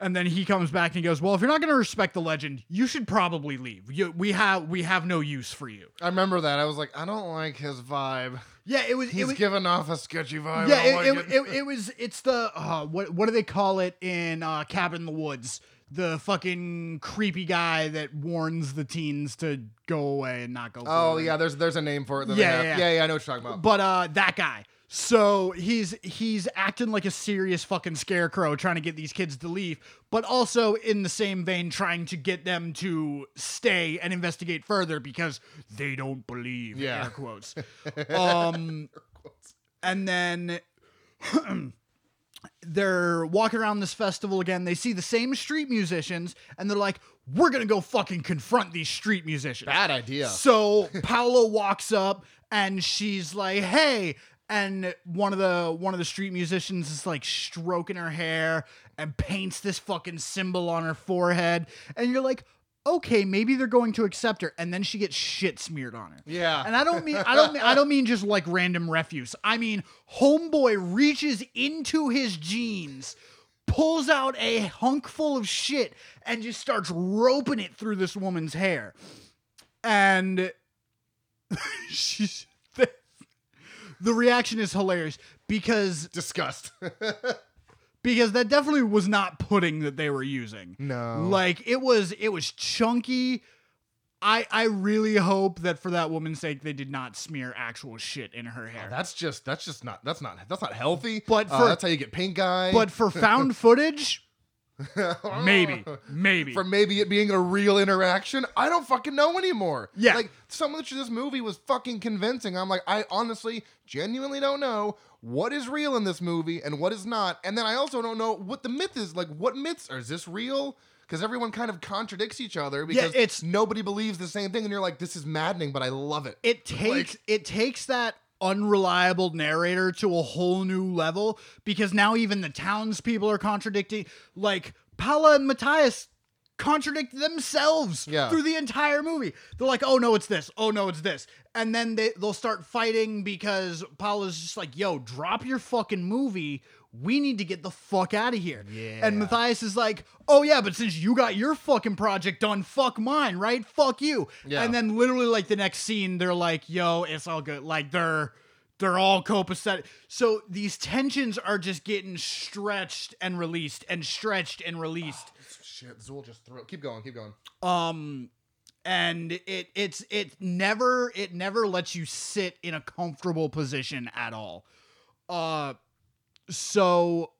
and then he comes back and he goes well if you're not gonna respect the legend you should probably leave you, we have we have no use for you I remember that. I was like, I don't like his vibe. yeah it was He's it was giving off a sketchy vibe. yeah, it, don't it, it, it was. It's the uh, what what do they call it in uh, Cabin in the Woods? The fucking creepy guy that warns the teens to go away and not go. oh yeah, there's there's a name for it. that Yeah, they have. yeah, yeah, yeah. yeah. I know what you're talking about. But uh, that guy. So he's he's acting like a serious fucking scarecrow trying to get these kids to leave, but also in the same vein trying to get them to stay and investigate further because they don't believe. Yeah. Air quotes. Um, and then they're walking around this festival again. They see the same street musicians, and they're like, "We're gonna go fucking confront these street musicians." Bad idea. So Paolo walks up, and she's like, "Hey." And one of the one of the street musicians is like stroking her hair and paints this fucking symbol on her forehead, and you're like, okay, maybe they're going to accept her, and then she gets shit smeared on her. Yeah. And I don't mean I don't mean, I don't mean just like random refuse. I mean homeboy reaches into his jeans, pulls out a hunk full of shit and just starts roping it through this woman's hair. And she's the, reaction is hilarious because Disgust. because that definitely was not pudding that they were using. no. Like it was it was chunky. I I really hope that for that woman's sake they did not smear actual shit in her hair. that's just that's just not that's not that's not healthy. But Uh, for- that's how you get pink eye. but for found footage, maybe, maybe. for maybe it being a real interaction. I don't fucking know anymore. Yeah. Like some of this movie was fucking convincing. I'm like, I honestly, genuinely don't know what is real in this movie and what is not. And then I also don't know what the myth is. Like, what myths are is this real? Because everyone kind of contradicts each other because it's- nobody believes the same thing, and you're like, this is maddening, but I love it. it takes it takes that unreliable narrator to a whole new level because now even the townspeople are contradicting. Like Paula and Matthias contradict themselves Yeah. through the entire movie. They're like, "Oh no, it's this. Oh no, it's this," and then they they'll start fighting because Paula's just like, "Yo, drop your fucking movie." We need to get the fuck out of here. Yeah. And Matthias is like, oh yeah, but since you got your fucking project done, fuck mine, right? Fuck you. Yeah. And then literally like the next scene, they're like, yo, it's all good. Like they're they're all copacetic. So these tensions are just getting stretched and released and stretched and released. Shit, Zool just threw. Keep going, keep going. Um and it it's it never it never lets you sit in a comfortable position at all. Uh so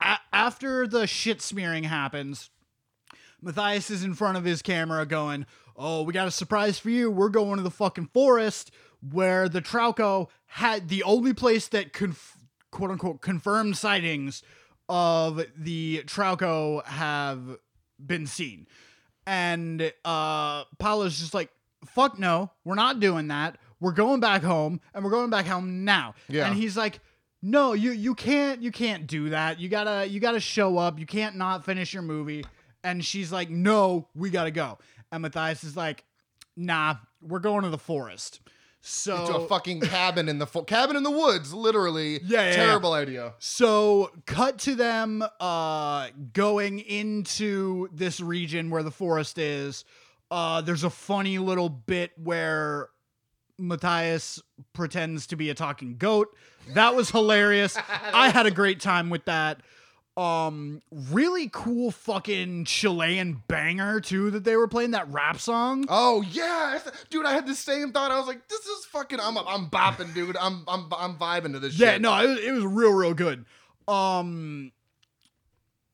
a- after the shit smearing happens, Matthias is in front of his camera going, "Oh, we got a surprise for you. We're going to the fucking forest where the Trauco had the only place that conf- quote unquote confirmed sightings of the Trauco have been seen." And uh Paula's just like, "Fuck no, we're not doing that. We're going back home, and we're going back home now." Yeah. And he's like, "No, you you can't you can't do that. You gotta you gotta show up. You can't not finish your movie." And she's like, "No, we gotta go." And Matthias is like, "Nah, we're going to the forest." So a fucking cabin in the fo- cabin in the woods, literally. Yeah, yeah, terrible idea. So cut to them uh going into this region where the forest is. Uh there's a funny little bit where Matthias pretends to be a talking goat. That was hilarious. I had a great time with that. Um, really cool fucking Chilean banger too that they were playing that rap song. Oh yeah, dude! I had the same thought. I was like, "This is fucking." I'm I'm bopping, dude. I'm I'm I'm vibing to this shit. Yeah, shit. no, it was, it was real, real good. Um,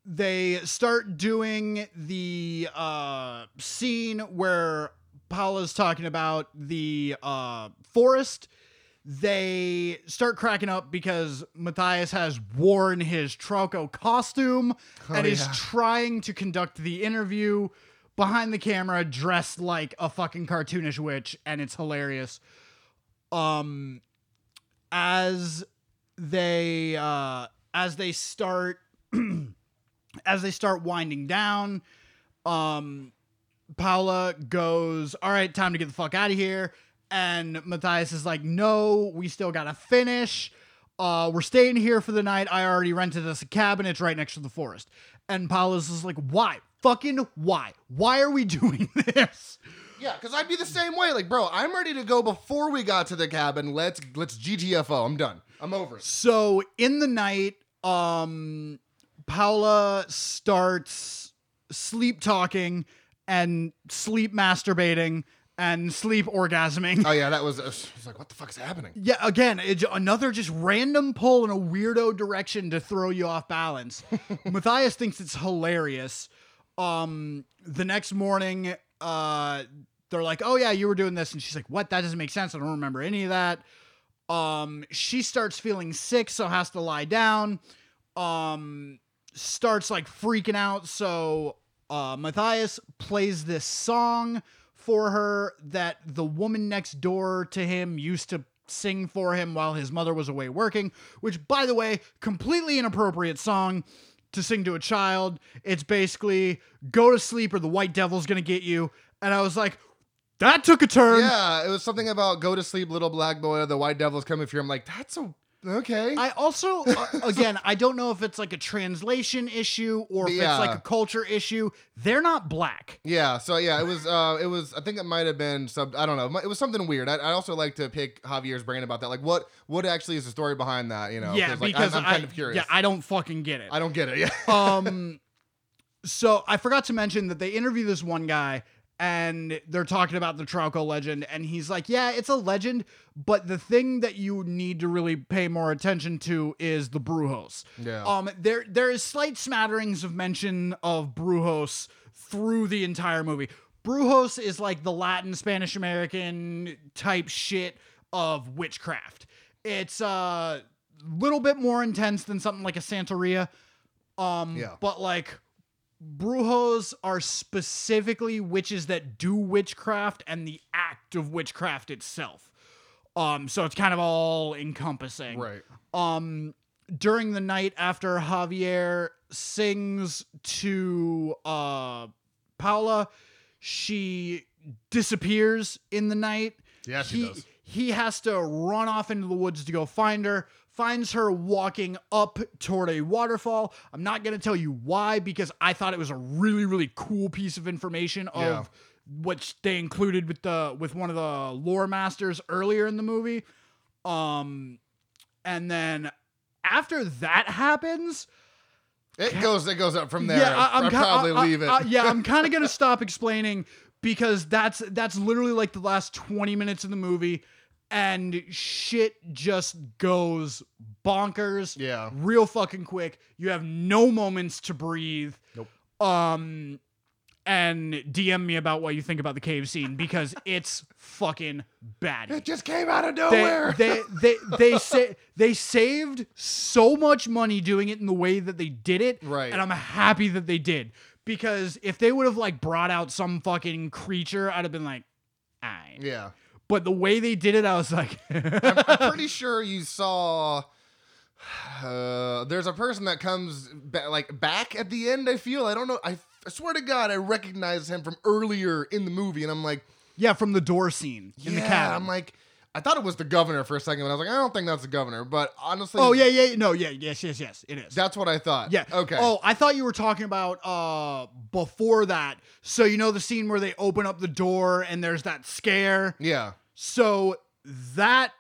they start doing the uh scene where Paula's talking about the uh forest. They start cracking up because Matthias has worn his Trauco costume and is trying to conduct the interview behind the camera dressed like a fucking cartoonish witch, and it's hilarious. Um, as they uh as they start as they start winding down um paula goes all right time to get the fuck out of here and matthias is like no we still gotta finish uh we're staying here for the night i already rented us a cabin it's right next to the forest and paula's just like why fucking why why are we doing this Yeah, because I'd be the same way. Like, bro, I'm ready to go before we got to the cabin. Let's let's GTFO. I'm done. I'm over. So in the night, um, Paula starts sleep talking and sleep masturbating and sleep orgasming. Oh yeah, that was. I was like, what the fuck's happening? yeah, again, it's another just random pull in a weirdo direction to throw you off balance. Matthias thinks it's hilarious. Um, the next morning, uh, they're like, "Oh yeah, you were doing this," and she's like, "What? That doesn't make sense. I don't remember any of that." Um, she starts feeling sick, so has to lie down. Um, starts like freaking out. So uh, Matthias plays this song for her that the woman next door to him used to sing for him while his mother was away working, which, by the way, completely inappropriate song to sing to a child. It's basically go to sleep or the white devil's gonna get you. And I was like, that took a turn. Yeah, it was something about go to sleep, little black boy. The white devil's coming for you. I'm like, that's a okay. I also, uh, again, I don't know if it's like a translation issue or if Yeah. it's like a culture issue. They're not black. Yeah, so yeah, it was. Uh, it was. I think it might have been sub. I don't know. It was something weird. I, I also like to pick Javier's brain about that. Like, what what actually is the story behind that? You know? yeah, like, because I'm, I'm I, kind of curious. Yeah, I don't fucking get it. I don't get it. Yeah. um, so I forgot to mention that they interview this one guy and they're talking about the Trauco legend, and he's like, "Yeah, it's a legend, but the thing that you need to really pay more attention to is the Brujos." Yeah. Um, there there is slight smatterings of mention of Brujos through the entire movie. Brujos is like the Latin Spanish American type shit of witchcraft. It's a little bit more intense than something like a Santeria. Um, Yeah. but like Brujos are specifically witches that do witchcraft and the act of witchcraft itself. Um, so it's kind of all encompassing right. um during the night after Javier sings to uh Paula, she disappears in the night. Yeah, she he, does. He has to run off into the woods to go find her. Finds her walking up toward a waterfall. I'm not gonna tell you why because I thought it was a really really cool piece of information of Yeah. which they included with the with one of the lore masters earlier in the movie. Um, and then after that happens, It goes. It goes up from there. yeah, I, am probably I- leave it. I- yeah, I'm kind of gonna stop explaining because that's that's literally like the last 20 minutes of the movie, and shit just goes bonkers. Yeah. real fucking quick. You have no moments to breathe. Nope. Um, and DM me about what you think about the cave scene because it's fucking bad it just came out of nowhere. they they they say they saved so much money doing it in the way that they did it Right. and i'm happy that they did because if they would have like brought out some fucking creature i'd have been like Aye. yeah. But the way they did it i was like I'm, I'm pretty sure you saw. Uh, there's a person that comes ba- like back at the end. I feel I don't know. I, I swear to God, I recognize him from earlier in the movie, and I'm like, yeah from the door scene in yeah. the cabin I'm like, I thought it was the governor for a second, but I was like, I don't think that's the governor. But honestly, oh yeah yeah no yeah yes yes yes it is that's what I thought. Yeah. Okay. Oh, I thought you were talking about uh before that. So you know the scene where they open up the door and there's that scare. Yeah. So that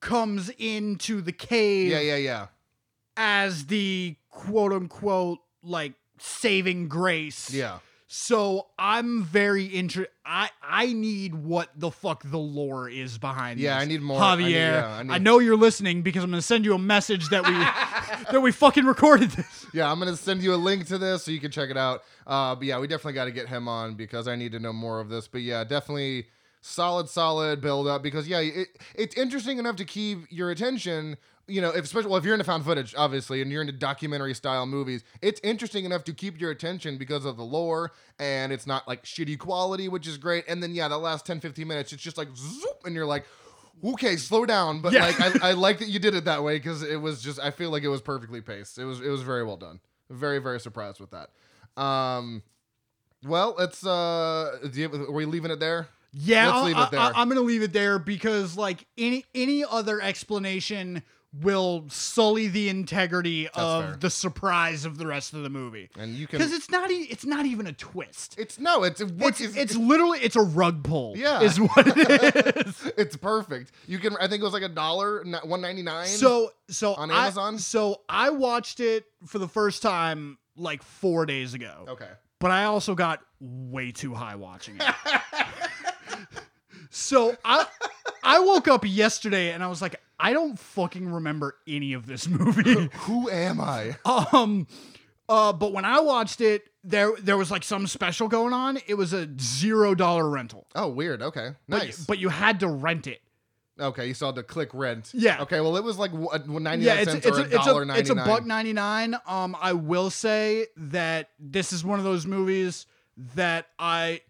comes into the cave Yeah, yeah, yeah. as the quote unquote like saving grace. Yeah. So I'm very interested. I I need what the fuck the lore is behind. Yeah, this. I need more- I Javier, need- I, yeah, I need- know you're listening because I'm gonna send you a message that we that we fucking recorded this. Yeah, I'm gonna send you a link to this so you can check it out. Uh, but yeah, we definitely got to get him on because I need to know more of this. But yeah, definitely solid, solid build up because yeah, it, it's interesting enough to keep your attention. You know, if especially well, if you're into found footage, obviously, and you're into documentary style movies, it's interesting enough to keep your attention because of the lore and it's not like shitty quality, which is great. And then yeah, the last 10, 15 minutes, it's just like zoop, and you're like. Okay, slow down, but Yeah. like I, I like that you did it that way because it was just I feel like it was perfectly paced. It was it was very well done. Very very surprised with that. Um, well, it's uh, do you, are we leaving it there? Yeah, Let's leave it I, there. I, am gonna leave it there because like any any other explanation will sully the integrity of fair. the surprise of the rest of the movie. And you can. Because it's not e- it's not even a twist. It's no, it's It's, is it's literally it's a rug pull. Yeah. is what it is. it's perfect. You can. I think it was like a dollar, one ninety nine. So so On I- Amazon? so I watched it for the first time like four days ago. okay. but I also got way too high watching it. so I I woke up yesterday and I was like, I don't fucking remember any of this movie. Who am I? um uh but when I watched it, there there was like some special going on. It was a zero dollar rental. Oh, weird. Okay, nice. but you had to rent it. okay, you saw the click rent. Yeah. Okay, well, it was like ninety Yeah, it's cents it's or a, dollar a it's a buck ninety nine. Um, I will say that this is one of those movies that I,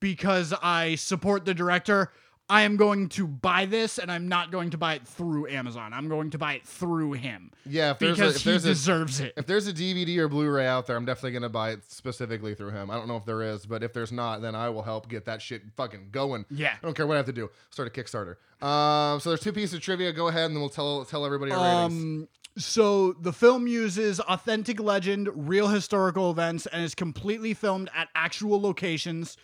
because I support the director, I am going to buy this, and I'm not going to buy it through Amazon. I'm going to buy it through him Yeah, if there's a, because if he there's a, deserves it. If there's a DVD or Blu-ray out there, I'm definitely gonna buy it specifically through him. I don't know if there is, but if there's not, then I will help get that shit fucking going. Yeah. I don't care what I have to do. Start a Kickstarter. Um, so there's two pieces of trivia. Go ahead, and then we'll tell tell everybody our ratings. Um, so the film uses authentic legend, real historical events, and is completely filmed at actual locations,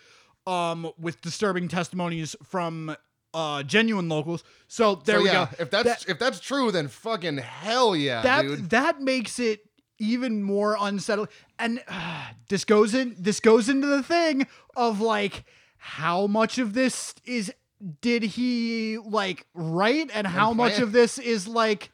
um, with disturbing testimonies from uh genuine locals. So there so we yeah, go. if that's if that's true, then fucking hell yeah, that dude. that makes it even more unsettling. And uh, this goes in this goes into the thing of like how much of this is did he like write and how much of this is like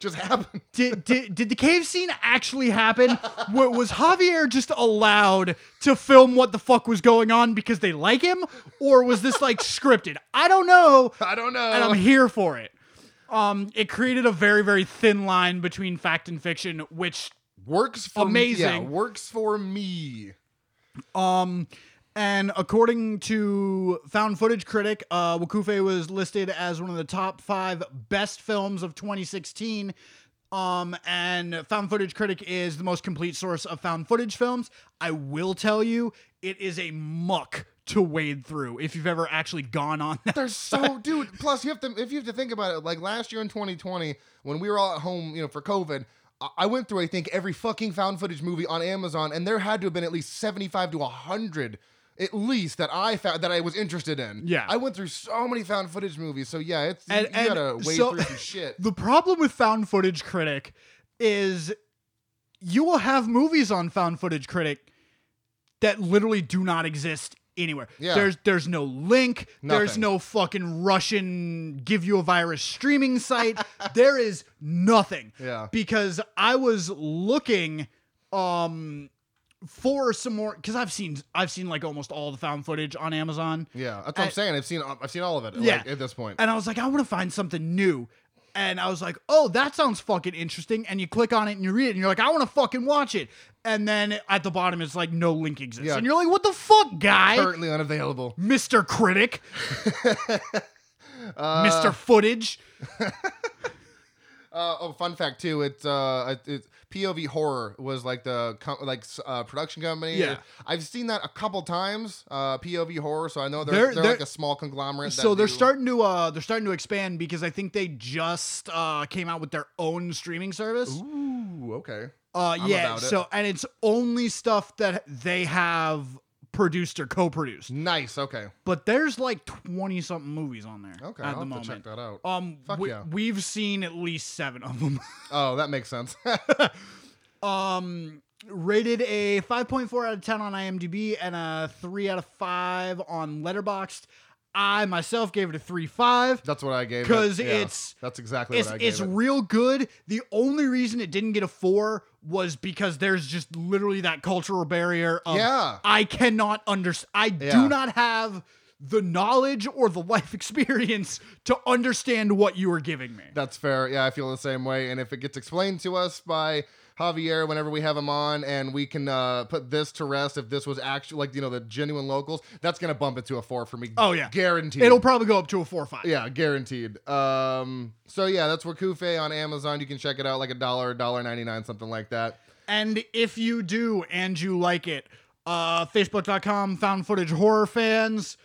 Just happened. did, did did the cave scene actually happen? Wa- was Javier just allowed to film what the fuck was going on because they like him, or was this like scripted? I don't know, I don't know. and I'm here for it. Um, it created a very very thin line between fact and fiction, which works for Me, yeah, Amazing. works for me. um. And according to Found Footage Critic, uh, Wakufe was listed as one of the top five best films of 2016. Um, and Found Footage Critic is the most complete source of found footage films. I will tell you, it is a muck to wade through if you've ever actually gone on that. They're so, dude. Plus, you have to if you have to think about it. Like last year in 2020, when we were all at home, you know, for COVID, I- I went through I think every fucking found footage movie on Amazon, and there had to have been at least 75 to 100 at least that I found that I was interested in. Yeah. I went through so many found footage movies. So yeah, it's And- you and gotta wade so- through some shit. The problem with Found Footage Critic is you will have movies on Found Footage Critic that literally do not exist anywhere. Yeah. There's there's no link. There's no fucking Russian give you a virus streaming site. there is nothing. Yeah. Because I was looking um for some more because I've seen I've seen like almost all the found footage on Amazon. Yeah, that's what I'm saying. I've seen I've seen all of it. Yeah. like, at this point. And I was like, I want to find something new. And I was like, oh, that sounds fucking interesting. And you click on it and you read it and you're like, I want to fucking watch it. And then at the bottom, it's like, no link exists. Yeah. And you're like, what the fuck, guy? Currently unavailable. Mr. Critic, Uh, Mr. Footage. Uh, oh, fun fact too. It's uh, it- it's POV horror was like the com- like uh, production company. Yeah. I've seen that a couple times. Uh, POV horror, so I know they're They're- they're, like a small conglomerate. So they're do- starting to uh they're starting to expand because I think they just uh came out with their own streaming service. Ooh, okay. Uh I'm yeah, so and it's only stuff that they have produced or co-produced. Nice. Okay. But there's like 20 something movies on there Okay. at I'll the have moment. to check that out. Um, Fuck we, yeah. we've seen at least seven of them. oh, that makes sense. um, rated a 5.4 out of 10 on IMDb and a 3 out of 5 on Letterboxd. I myself gave it a 3 5. That's what I gave. it. 'Cause Yeah, it's- that's exactly It's, what I gave it's it. real good. The only reason it didn't get a 4 was because there's just literally that cultural barrier of Yeah. I cannot understand. I Yeah. do not have the knowledge or the life experience to understand what you are giving me. That's fair. Yeah, I feel the same way. And if it gets explained to us by Javier whenever we have him on, and we can uh, put this to rest, if this was actually like you know the genuine locals, that's gonna bump it to a four for me. Oh, yeah. guaranteed. It'll probably go up to a 4 or 5. yeah, guaranteed. Um, so yeah, that's Wakufe on Amazon. You can check it out like a dollar, dollar ninety nine, something like that. And if you do and you like it, uh, Facebook.com found footage horror fans.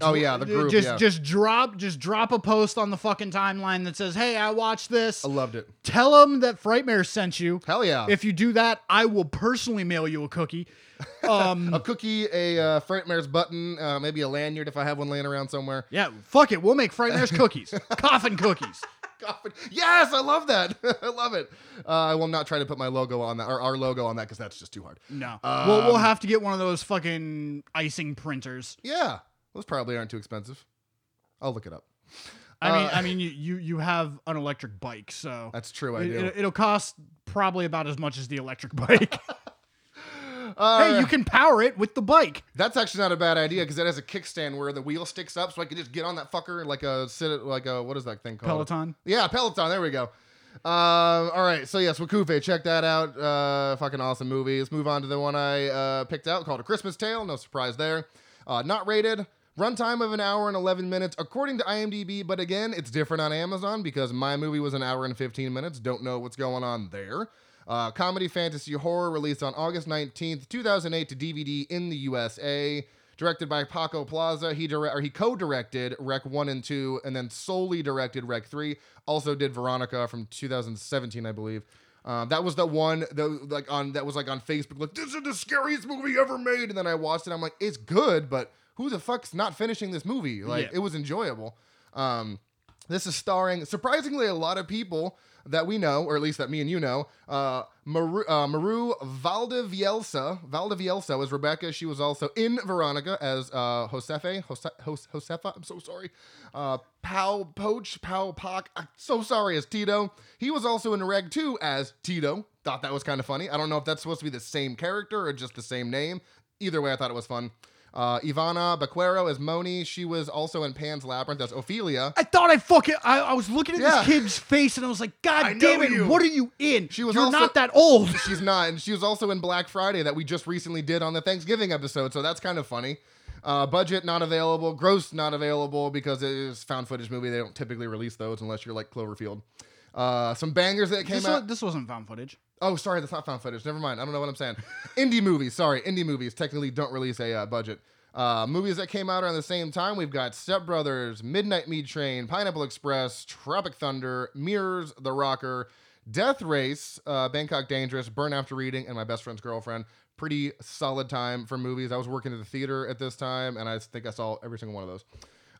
Oh yeah, the group. just yeah. just drop just drop a post on the fucking timeline that says, "Hey, I watched this." I loved it. Tell them that Frightmare sent you. Hell yeah. If you do that, I will personally mail you a cookie. Um, a cookie, a uh, Frightmares button, uh, maybe a lanyard if I have one laying around somewhere. yeah, fuck it. We'll make Frightmare's cookies, coffin cookies. Coffin. Yes, I love that. I love it. Uh, I will not try to put my logo on that or our logo on that because that's just too hard. No, Um, we'll we'll have to get one of those fucking icing printers. Yeah, those probably aren't too expensive. I'll look it up. I mean, Uh, I mean, you, you you have an electric bike, so That's true. I do. it, will cost probably about as much as the electric bike. Uh, hey, you can power it with the bike. That's actually not a bad idea because it has a kickstand where the wheel sticks up, so I can just get on that fucker like a sit like a what is that thing called? Peloton. Yeah, Peloton. There we go. Um, all right, so yes, Wakufe, check that out. Uh, fucking awesome movie. Let's move on to the one I uh, picked out called A Christmas Tale. No surprise there. Uh, not rated. Runtime of an hour and 11 minutes, according to IMDb, but again, it's different on Amazon because my movie was an hour and 15 minutes. Don't know what's going on there. Uh, comedy, fantasy, horror, released on August 19th, 2008 to DVD in the USA. Directed by Paco Plaza, he dire- or he co-directed Rec One and Two, and then solely directed Rec Three. Also did Veronica from 2017, I believe. Um, that was the one that like on that was like on Facebook, like this is the scariest movie ever made. And then I watched it, I'm like, it's good, but who the fuck's not finishing this movie? Like Yeah. it was enjoyable. Um, this is starring surprisingly a lot of people that we know, or at least that me and you know. Uh, Maru, uh, Maru Valdivielso. Valdivielso was Rebecca. She was also in Veronica as uh, Josefe. Jose, Jos- Josefa. I'm so sorry. Uh, Pau Poach. Pau Pock. I'm so sorry as Tito. He was also in Rec 2 as Tito. Thought that was kind of funny. I don't know if that's supposed to be the same character or just the same name. Either way, I thought it was fun. Uh, Ivana Baquero as Moni. She was also in Pan's Labyrinth as Ophelia. I thought I fucking. I, I was looking at Yeah. this kid's face and I was like, God damn it! you. What are you in? She was You're also- not that old. She's not, and she was also in Black Friday that we just recently did on the Thanksgiving episode, so that's kind of funny. Uh, budget not available, gross not available because it is found footage movie. They don't typically release those unless you're like Cloverfield. Uh, some bangers that came This, out. was, this wasn't found footage. Oh, sorry, that's not found footage. Never mind. I don't know what I'm saying. indie movies. Sorry, indie movies technically don't release a uh, budget. Uh, movies that came out around the same time. We've got Step Brothers, Midnight Meat Train, Pineapple Express, Tropic Thunder, Mirrors, The Rocker, Death Race, uh, Bangkok Dangerous, Burn After Reading, and My Best Friend's Girlfriend. Pretty solid time for movies. I was working at the theater at this time, and I think I saw every single one of those.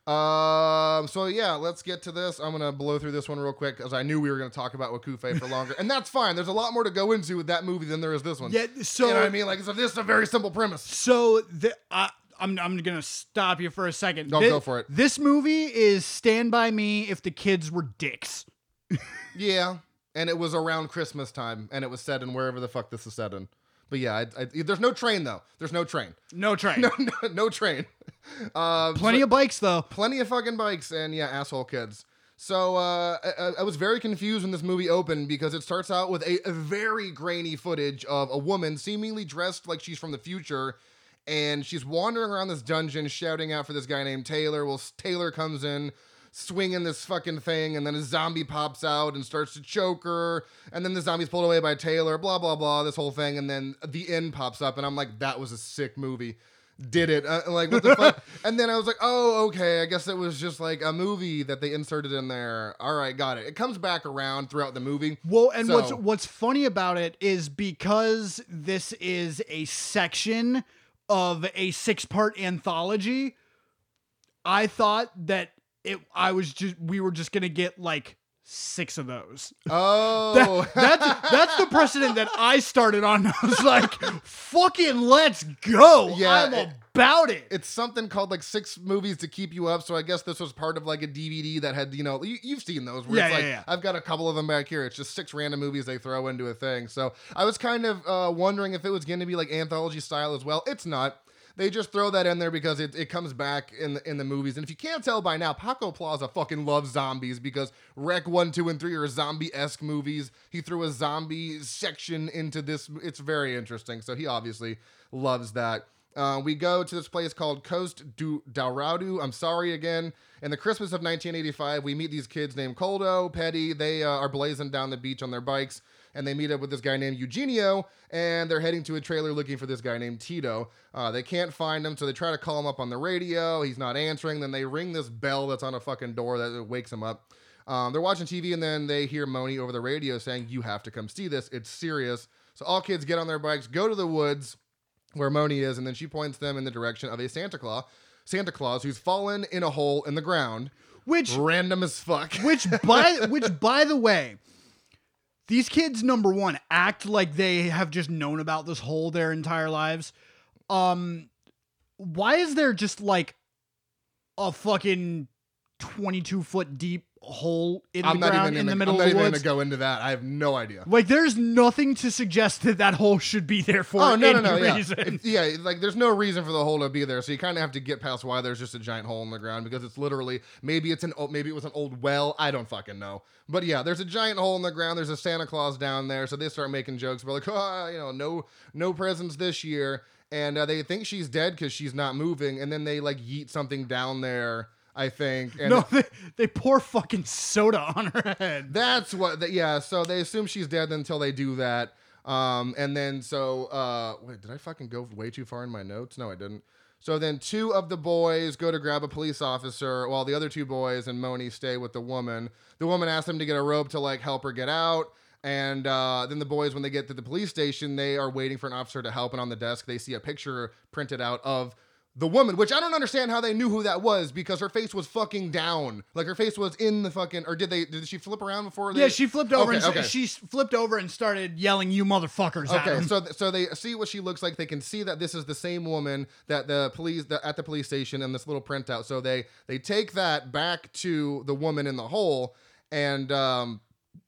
Um. So yeah, let's get to this. I'm gonna blow through this one real quick because I knew we were gonna talk about Wakufe for longer, and that's fine. There's a lot more to go into with that movie than there is this one. Yeah. So you know what I mean? Like, so this is a very simple premise. So the, I I'm I'm gonna stop you for a second. No, Thi- go for it. This movie is Stand by Me if the kids were dicks. Yeah, and it was around Christmas time, and it was set in wherever the fuck this is set in. But yeah, I, I, there's no train though. There's no train. No train. No, no, no train. Um, Plenty so- of bikes though. plenty of fucking bikes and yeah, asshole kids. So uh, I, I was very confused when this movie opened because it starts out with a, a very grainy footage of a woman seemingly dressed like she's from the future, and she's wandering around this dungeon shouting out for this guy named Taylor. Well, Taylor comes in. Swinging this fucking thing, and then a zombie pops out and starts to choke her, and then the zombie's pulled away by Taylor, blah, blah, blah, this whole thing, and then the end pops up, and I'm like, that was a sick movie did it. Uh, like what the fuck? And then I was like, oh, okay. I guess it was just like a movie that they inserted in there. All right, got it. It comes back around throughout the movie. Well, and what's what's funny about it is because this is a section of a six part anthology, I thought that it I was just we were just gonna get like six of those. Oh, That's that's the precedent that I started on. I was like, fucking let's go. Yeah, I'm it- about it. it's something called like six movies to keep you up. So I guess this was part of like a DVD that had, you know, you, you've seen those where Yeah, it's yeah, like, yeah. I've got a couple of them back here. It's just six random movies they throw into a thing. So I was kind of uh, wondering if it was going to be like anthology style as well. It's not. They just throw that in there because it, it comes back in the, in the movies. And if you can't tell by now, Paco Plaza fucking loves zombies because Rec 1, 2, and 3 are zombie esque movies. He threw a zombie section into this. It's very interesting. So he obviously loves that. Uh, we go to this place called Coast du Dauradu. I'm sorry again. In the Christmas of 1985, we meet these kids named Coldo, Petty. They uh, are blazing down the beach on their bikes, and they meet up with this guy named Eugenio, and they're heading to a trailer looking for this guy named Tito. Uh, they can't find him, so they try to call him up on the radio. He's not answering. Then they ring this bell that's on a fucking door that wakes him up. Um, they're watching TV, and then they hear Moni over the radio saying, "You have to come see this. It's serious." So all kids get on their bikes, go to the woods where Moni is, and then she points them in the direction of a Santa Claus, Santa Claus who's fallen in a hole in the ground. Which Random as fuck. which by which by the way, these kids number one act like they have just known about this hole their entire lives. Um why is there just like a fucking 22 foot deep hole in I'm the not ground even in the gonna- middle I'm of not the even woods? gonna go into that. I have no idea. Like there's nothing to suggest that that hole should be there for Oh no any no no yeah reason. Yeah like there's no reason for the hole to be there so you kind of have to get past why there's just a giant hole in the ground because it's literally maybe it's an o- maybe it was an old well I don't fucking know but yeah there's a giant hole in the ground there's a Santa Claus down there so they start making jokes about like oh you know no no presents this year and uh, they think she's dead because she's not moving and then they like yeet something down there I think and no, they, they pour fucking soda on her head. That's what. The, yeah. So they assume she's dead until they do that. Um, and then so uh, wait, did I fucking go way too far in my notes? No, I didn't. So then two of the boys go to grab a police officer, while the other two boys and Moni stay with the woman. The woman asks them to get a rope to like help her get out. And uh, then the boys, when they get to the police station, they are waiting for an officer to help. And on the desk, they see a picture printed out of the woman, which I don't understand how they knew who that was because her face was fucking down. Like her face was in the fucking. Or did they? Did she flip around before? They, Yeah, she flipped over Okay, and okay. she flipped over and started yelling, "You motherfuckers!" at Okay, so so they see what she looks like. They can see that this is the same woman that the police that at the police station and this little printout. So they they take that back to the woman in the hole, and um,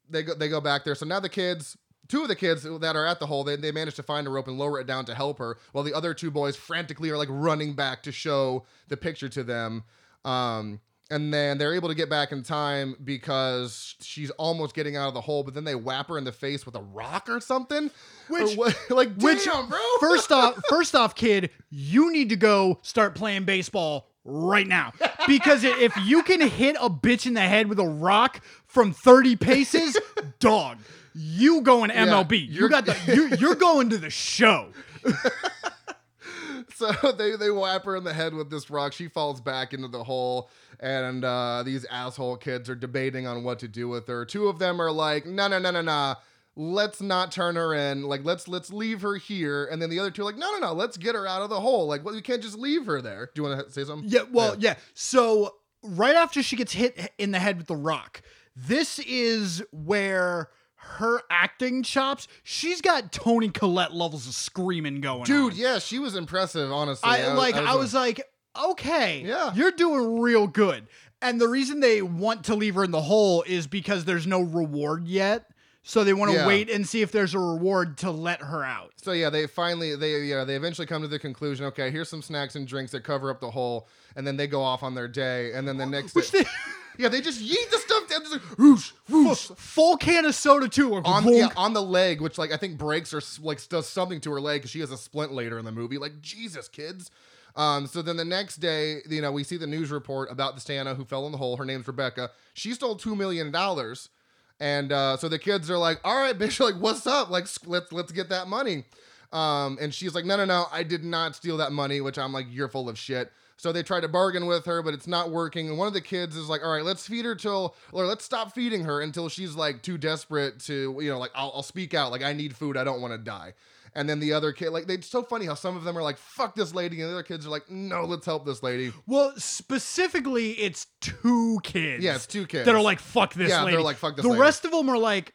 they go they go back there. So now the kids. Two of the kids that are at the hole, they, they manage to find a rope and lower it down to help her, while the other two boys frantically are like running back to show the picture to them. Um, and then they're able to get back in time because she's almost getting out of the hole, but then they whap her in the face with a rock or something. Which- Or what- like, Which, damn, bro. first off, first off, kid, you need to go start playing baseball right now because if you can hit a bitch in the head with a rock from 30 paces, dog, you going MLB. you you're- got the you, you're going to the show. so they they whap her in the head with this rock. She falls back into the hole, and uh, these asshole kids are debating on what to do with her. Two of them are like, no, no, no, no, no. Let's not turn her in. Like, let's let's leave her here. And then the other two are like, no, no, no. Let's get her out of the hole. Like, well, you can't just leave her there. Do you want to say something? Yeah, well, yeah. So right after she gets hit in the head with the rock, this is where her acting chops. She's got Toni Collette levels of screaming going Dude, on. yeah, she was impressive. Honestly, I like. I a- was like, okay, Yeah. you're doing real good. And the reason they want to leave her in the hole is because there's no reward yet. So they want to Yeah. wait and see if there's a reward to let her out. So yeah, they finally they yeah they eventually come to the conclusion. Okay, here's some snacks and drinks that cover up the hole, and then they go off on their day. And then the next Which day, they yeah, they just yeet the stuff down, just like whoosh, whoosh, full can of soda too. Like, on yeah, on the leg, which like I think breaks or like does something to her leg because she has a splint later in the movie. Like Jesus, kids. Um, so then the next day, you know, we see the news report about the Santa who fell in the hole. Her name's Rebecca. She stole two million dollars, and uh, so the kids are like, "All right, bitch, like what's up? Like let's let's get that money." Um, and she's like, "No, no, no, I did not steal that money." Which I'm like, "You're full of shit." So they try to bargain with her, but it's not working. And one of the kids is like, "All right, let's feed her till, or let's stop feeding her until she's like too desperate to, you know, like I'll, I'll speak out, like I need food, I don't want to die." And then the other kid, like, they, it's so funny how some of them are like, fuck this lady. And the other kids are like, no, let's help this lady. Well, specifically, it's two kids. Yeah, it's two kids. that are like, "Fuck this Yeah, lady." they're like, "Fuck this The lady." rest of them are like,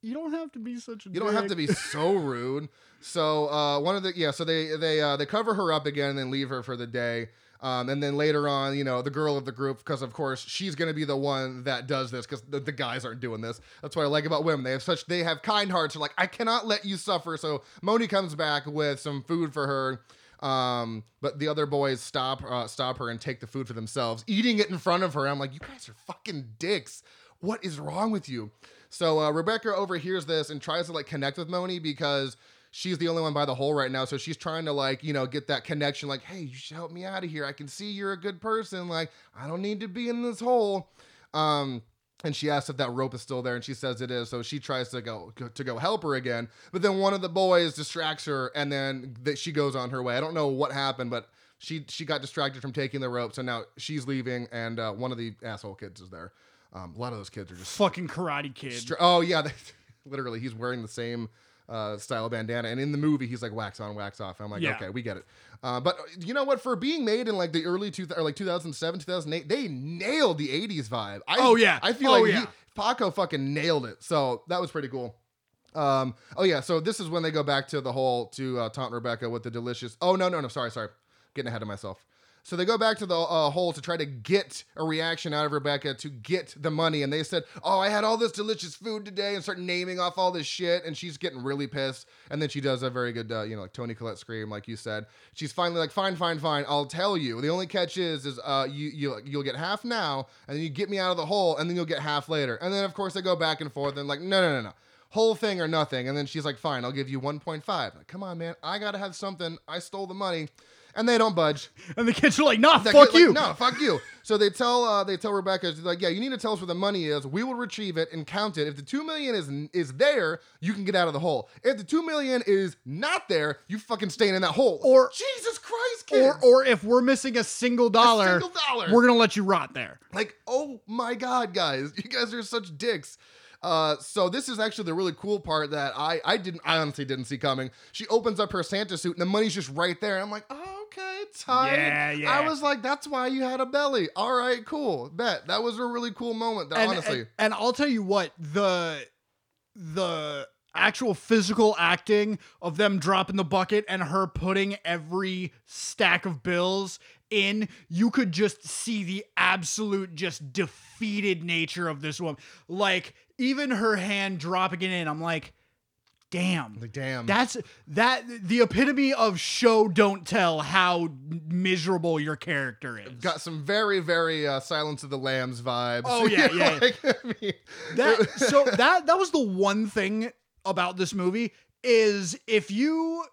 "You don't have to be such a. You don't have to be so rude. So uh, one of the yeah, so they they uh, they cover her up again and then leave her for the day. Um, and then later on, you know, the girl of the group, because of course she's gonna be the one that does this, because the, the guys aren't doing this. That's what I like about women. They have such they have kind hearts. They're like, I cannot let you suffer. So Moni comes back with some food for her. Um, but the other boys stop uh, stop her and take the food for themselves, eating it in front of her. I'm like, you guys are fucking dicks. What is wrong with you? So uh, Rebecca overhears this and tries to like connect with Moni because she's the only one by the hole right now. So she's trying to like you know get that connection. Like, hey, you should help me out of here. I can see you're a good person. Like, I don't need to be in this hole. Um, and she asks if that rope is still there, and she says it is. So she tries to go, to go help her again, but then one of the boys distracts her, and then that she goes on her way. I don't know what happened, but she she got distracted from taking the rope, so now she's leaving, and uh, one of the asshole kids is there. Um, a lot of those kids are just fucking Karate kids. Str- oh yeah, they, literally, he's wearing the same uh, style of bandana, and in the movie, he's like wax on, wax off. And I'm like, Yeah. okay, we get it. Uh, but you know what? For being made in like the early two or like 2007, 2008, they nailed the 80s vibe. I, Oh, yeah. I feel Oh, like yeah. he, Paco fucking nailed it. So that was pretty cool. Um, oh yeah, so this is when they go back to the hole to uh, taunt Rebecca with the delicious. Oh no, no, no, sorry, sorry, getting ahead of myself. So they go back to the uh, hole to try to get a reaction out of Rebecca to get the money, and they said, "Oh, I had all this delicious food today," and start naming off all this shit, and she's getting really pissed. And then she does a very good, uh, you know, like Toni Collette scream, like you said. She's finally like, "Fine, fine, fine. I'll tell you. The only catch is, is uh, you you you'll get half now, and then you get me out of the hole, and then you'll get half later." And then of course they go back and forth, and like, no, no, no, no whole thing or nothing. And then she's like, fine, I'll give you 1.5. Like, come on, man. I got to have something. I stole the money. And they don't budge. And the kids are like, "Nah, That fuck kid, like, you." no, fuck you. So they tell uh, they tell Rebecca, she's like, yeah, you need to tell us where the money is. We will retrieve it and count it. If the two million is is there, you can get out of the hole. If the two million is not there, you fucking staying in that hole. Or- Jesus Christ, kids. Or, or if we're missing a single dollar, single dollar. we're gonna let you rot there. Like, oh my god, guys, you guys are such dicks. Uh, so this is actually the really cool part that I I didn't I honestly didn't see coming. She opens up her Santa suit and the money's just right there. I'm like, oh, okay, tight. Yeah, yeah. I was like, that's why you had a belly. All right, cool. Bet that was a really cool moment. That, and, honestly, and, and I'll tell you what the the actual physical acting of them dropping the bucket and her putting every stack of bills in you could just see the absolute just defeated nature of this woman like even her hand dropping it in i'm like damn like, damn. that's that the epitome of show don't tell how miserable your character is Got some very, very uh, Silence of the Lambs vibes. Oh, yeah, yeah. like, I mean, that so that that was the one thing about this movie is if you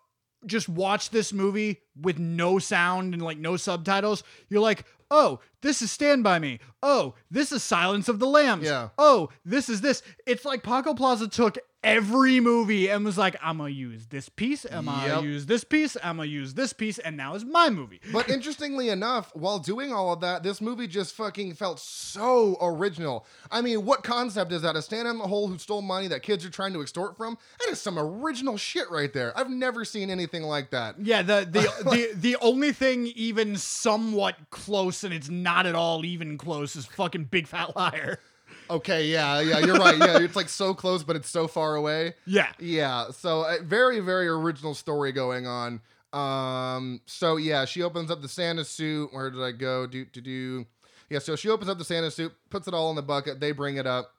just watch this movie with no sound and like no subtitles, you're like, oh, this is Stand By Me. Oh, this is Silence of the Lambs. Yeah. Oh, this is this. It's like Paco Plaza took every movie and was like, I'm gonna use this piece, I'm gonna use this piece, I'm gonna use this piece, and now is my movie. But interestingly enough, while doing all of that, this movie just fucking felt so original. I mean, what concept is that? A stand in the hole who stole money that kids are trying to extort from? That is some original shit right there. I've never seen anything like that. Yeah, the the, the the only thing even somewhat close, and it's not at all even close, is fucking Big Fat Liar. Okay, yeah, yeah, you're right. Yeah, it's like so close, but it's so far away. Yeah. Yeah, so uh, very, very original story going on. Um, so yeah, she opens up the Santa suit. Where did I go? Do do do. Yeah, so she opens up the Santa suit, puts it all in the bucket. They bring it up.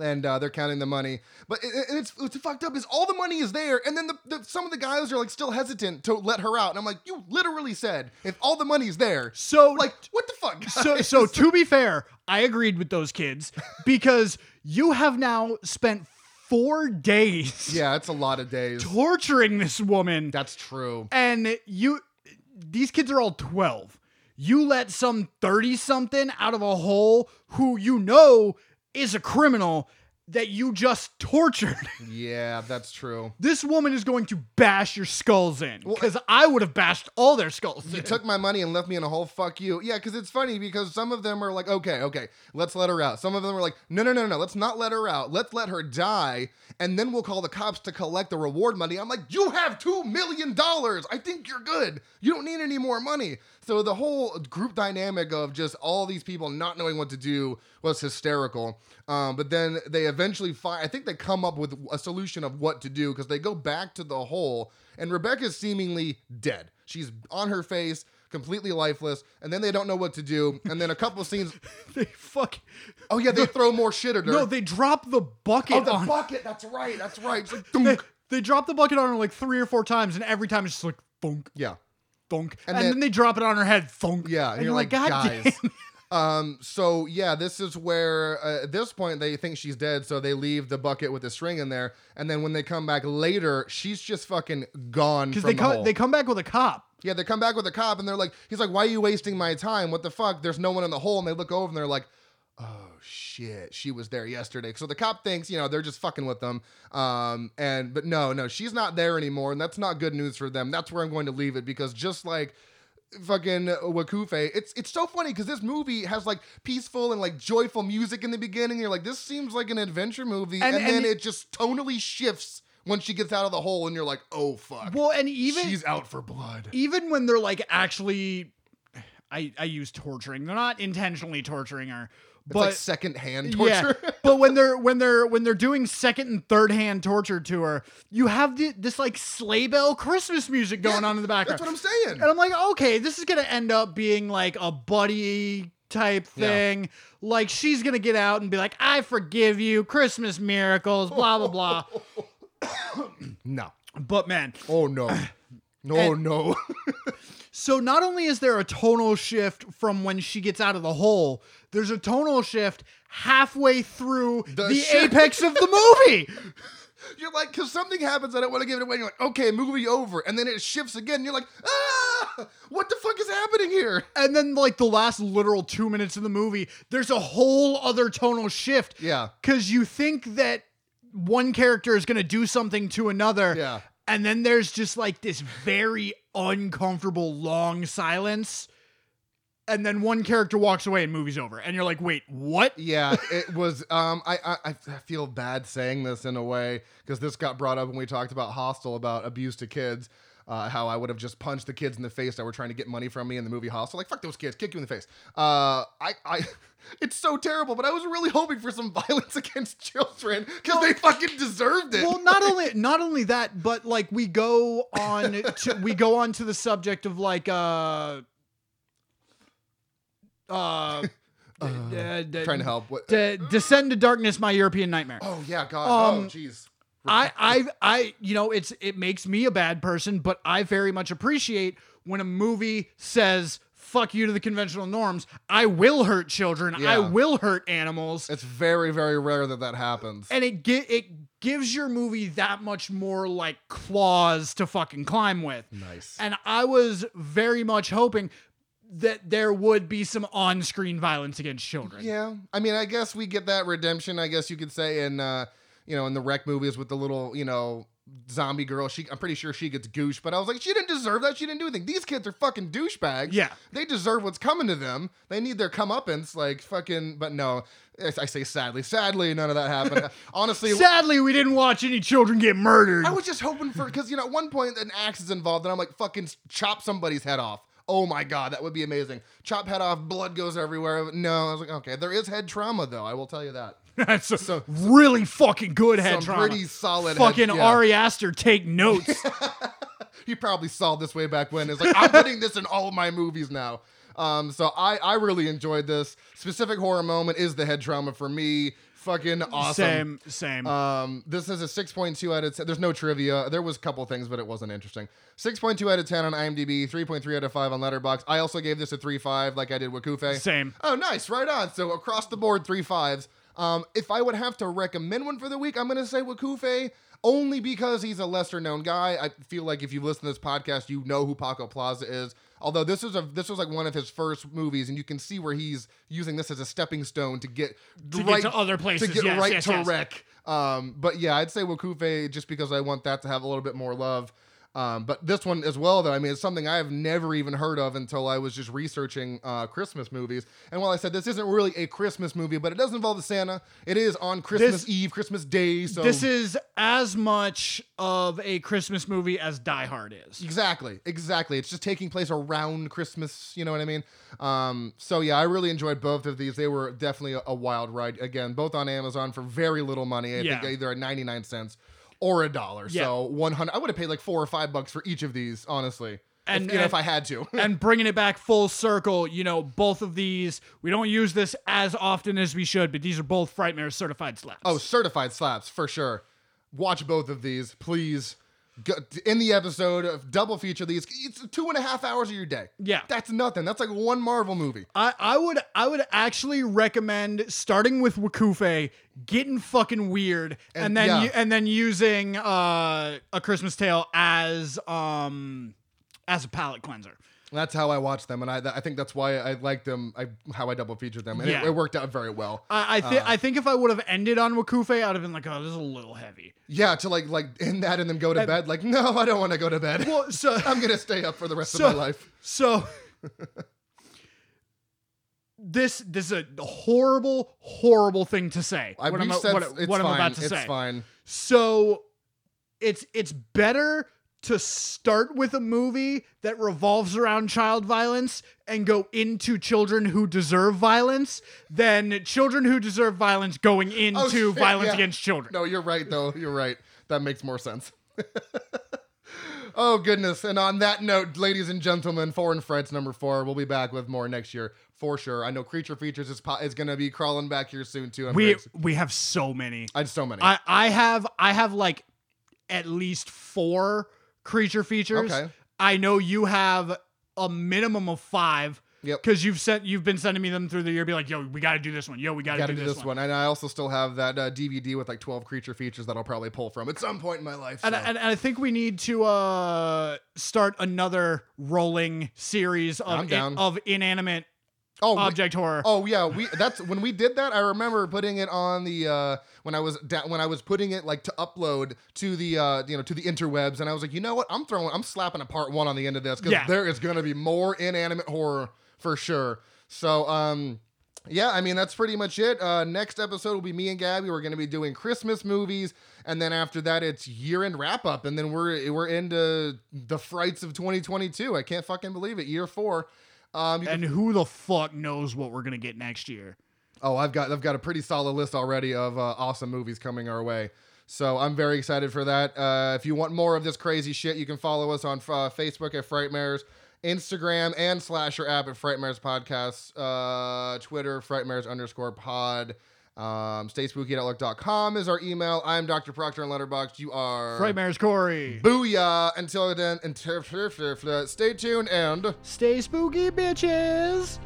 And uh, they're counting the money, but it, it- it's it's fucked up. Is all the money is there, and then the, the some of the guys are like still hesitant to let her out. And I'm like, you literally said if all the money's there, So like what the fuck? so so to be fair, I agreed with those kids because you have now spent four days yeah, it's a lot of days. torturing this woman, That's true. and you these kids are all twelve. You let some thirty something out of a hole who you know is a criminal, that you just tortured. Yeah, that's true. this woman is going to bash your skulls in because I would have bashed all their skulls. You in. took my money and left me in a hole. Fuck you. Yeah, because it's funny because some of them are like, okay, okay, let's let her out. Some of them are like, no, no, no, no, let's not let her out. Let's let her die, and then we'll call the cops to collect the reward money. I'm like, you have two million dollars. I think you're good. You don't need any more money. So the whole group dynamic of just all these people not knowing what to do was hysterical. Um, but then they eventually find. I think they come up with a solution of what to do because they go back to the hole, and Rebecca's seemingly dead. She's on her face, completely lifeless, and then they don't know what to do. And then a couple scenes. they fuck. Oh yeah, they throw more shit at her. No, they drop the bucket oh, the on. bucket. That's right. That's right. It's like, they, they drop the bucket on her like three or four times, and every time it's just like thunk, yeah, thunk, and, And then, then- they drop it on her head, thunk. yeah. And, you're, like, God guys. Um. So yeah, this is where uh, at this point they think she's dead, so they leave the bucket with the string in there, and then when they come back later, she's just fucking gone. Because they the come, hole. they come back with a cop. Yeah, they come back with a cop and they're like, he's like, why are you wasting my time? What the fuck? There's no one in the hole. And they look over and they're like, oh shit, she was there yesterday. So the cop thinks, you know, they're just fucking with them. Um, and but no, no, she's not there anymore, and that's not good news for them. That's where I'm going to leave it because just like fucking Wekufe, it's it's so funny because this movie has like peaceful and like joyful music in the beginning. You're like, this seems like an adventure movie, And- and, then and- it just tonally shifts once she gets out of the hole, and you're like, oh fuck, Well, and even she's out for blood. even when they're like actually, I I use torturing. They're not intentionally torturing her, It's but like second hand torture. Yeah, but when they're when they're when they're doing second and third hand torture to her, you have the, this like sleigh bell Christmas music going Yeah, on in the background. That's what I'm saying. and I'm like, okay, this is gonna end up being like a buddy type Yeah. thing. Like she's gonna get out and be like, I forgive you, Christmas miracles, blah blah blah. No. But man, Oh no. No, And- no. So not only is there a tonal shift from when she gets out of the hole, there's a tonal shift halfway through The the, apex of the movie. you're like, because something happens, I don't want to give it away. You're like, okay, movie over. And then it shifts again. You're like, ah, what the fuck is happening here? And then like the last literal 2 minutes of the movie, there's a whole other tonal shift Yeah. cuz you think that one character is going to do something to another. Yeah. And then there's just like this very uncomfortable long silence. And then one character walks away and movie's over. And you're like, wait, what? Yeah, it was. Um, I, I I feel bad saying this in a way because this got brought up when we talked about Hostel about abuse to kids. Uh, how I would have just punched the kids in the face that were trying to get money from me in the movie Hostel. Like fuck those kids, kick you in the face. Uh, I I, it's so terrible. But I was really hoping for some violence against children because they fucking deserved it. well not only not only that but like we go on to we go on to the subject of like uh uh, d- d- trying to help. What? d- descend to darkness my european nightmare oh yeah, God. Um, oh jeez. I, I, I, you know, it's it makes me a bad person, but I very much appreciate when a movie says "fuck you" to the conventional norms. I will hurt children. I will hurt animals, It's very very rare that that happens. and it gi- it gives your movie that much more like claws to fucking climb with. nice. And I was very much hoping that there would be some on-screen violence against children. Yeah, I mean, I guess we get that redemption. I guess you could say in uh, you know in the Rec movies with the little you know zombie girl. She, I'm pretty sure she gets goosh, but I was like, she didn't deserve that. She didn't do anything. These kids are fucking douchebags. Yeah. they deserve what's coming to them. They need their comeuppance, like fucking. But no, I I say sadly, sadly, none of that happened. Honestly. Sadly, we didn't watch any children get murdered. I was just hoping for because you know at one point an axe is involved and I'm like fucking chop somebody's head off. Oh my god, that would be amazing. Chop head off, blood goes everywhere. No, I was like, okay, there is head trauma though. I will tell you that. That's a really fucking good head Some trauma. pretty solid. fucking head, yeah. Ari Aster take notes. He probably saw this way back when. It's like I'm putting this in all of my movies now. Um, so I I really enjoyed this. Specific horror moment is the head trauma for me. Fucking awesome. Same, same. Um, this is a 6.2 out of 10. There's no trivia. There was a couple things, but it wasn't interesting. 6.2 out of 10 on IMDb, 3.3 out of 5 on Letterboxd. I also gave this a 3.5 like I did with Kufe. Same. Oh, nice. Right on. So across the board, three fives. Um, if I would have to recommend one for the week, I'm going to say Wekufe only because he's a lesser known guy. I feel like if you listen to this podcast, you know who Paco Plaza is. Although this was a this was like one of his first movies, and you can see where he's using this as a stepping stone to get To get to other places, to get yes, right yes, to yes. Rec. Um, but yeah, I'd say Wekufe just because I want that to have a little bit more love. Um, but this one as well, though, I mean, it's something I have never even heard of until I was just researching uh, Christmas movies. And while I said this isn't really a Christmas movie, but it does involve the Santa, it is on Christmas This- Eve, Christmas Day. So This is as much of a Christmas movie as Die Hard is. Exactly, exactly. It's just taking place around Christmas. You know what I mean? Um, so yeah, I really enjoyed both of these. They were definitely a, a wild ride. Again, both on Amazon for very little money. I Yeah. think either at ninety nine cents or a dollar. Yeah. So one hundred. I would have paid like four or five bucks for each of these, honestly. And- if, you know, and- if I had to. and bringing it back full circle, you know, both of these, we don't use this as often as we should, but these are both Frightmare certified slaps. oh, certified slaps for sure. Watch both of these, please. In the episode of double feature these, it's two and a half hours of your day. Yeah. that's nothing. That's like one Marvel movie. I, I would I would actually recommend starting with Wekufe, getting fucking weird, and, And- then yeah. and then using uh, a Christmas Tale as um as a palate cleanser. That's how I watched them, and I I think that's why I liked them. I how I double featured them, and Yeah. it, it worked out very well. I I, thi- uh, I think if I would have ended on Wekufe, I'd have been like, oh, this is a little heavy. Yeah, to like like end that and then go to bed. Like, no, I don't want to go to bed. Well, so I'm gonna stay up for the rest So- of my life. So this this is a horrible, horrible thing to say. I what I'm, what, it's what I'm about to it's say. fine. So it's it's better to start with a movie that revolves around child violence and go into children who deserve violence than children who deserve violence going oh, into Oh, shit, violence yeah. against children. No, you're right though. You're right. That makes more sense. oh goodness! And on that note, ladies and gentlemen, Foreign Frights number four. We'll be back with more next year for sure. I know Creature Features is po- is gonna be crawling back here soon too. I'm We we have so many. I had so many. I I have I have like at least four creature features. Okay. I know you have a minimum of five. Yep. Because you've sent you've been sending me them through the year. Be like, yo, we got to do this one. Yo, we got to do, do this, one. one. and I also still have that uh, DVD with like 12 creature features that I'll probably pull from at some point in my life. And, so. and, and I think we need to uh, start another rolling series of down. of inanimate oh, we- object horror. Oh yeah, we that's when we did that. I remember putting it on the uh, when I was da- when I was putting it like to upload to the uh, you know to the interwebs, and I was like, you know what, I'm throwing, I'm slapping a part one on the end of this because Yeah. there is going to be more inanimate horror for sure. So um, yeah, I mean that's pretty much it. Uh, next episode will be me and Gabby. We're going to be doing Christmas movies, and then after that it's year end wrap up, and then we're we're into the frights of 2022. I can't fucking believe it, year four. Um, and who the fuck knows what we're gonna get next year? Oh, I've got I've got a pretty solid list already of uh, awesome movies coming our way. So I'm very excited for that. Uh, if you want more of this crazy shit, you can follow us on uh, Facebook at Frightmares, Instagram and Slasher app at Frightmares Podcast, uh, Twitter Frightmares underscore pod. Um, StaySpooky.com is our email. I'm Dr. Proctor on Letterboxd. You are Frightmares Corey. Booyah! Until then, until, stay tuned and. Stay spooky, bitches.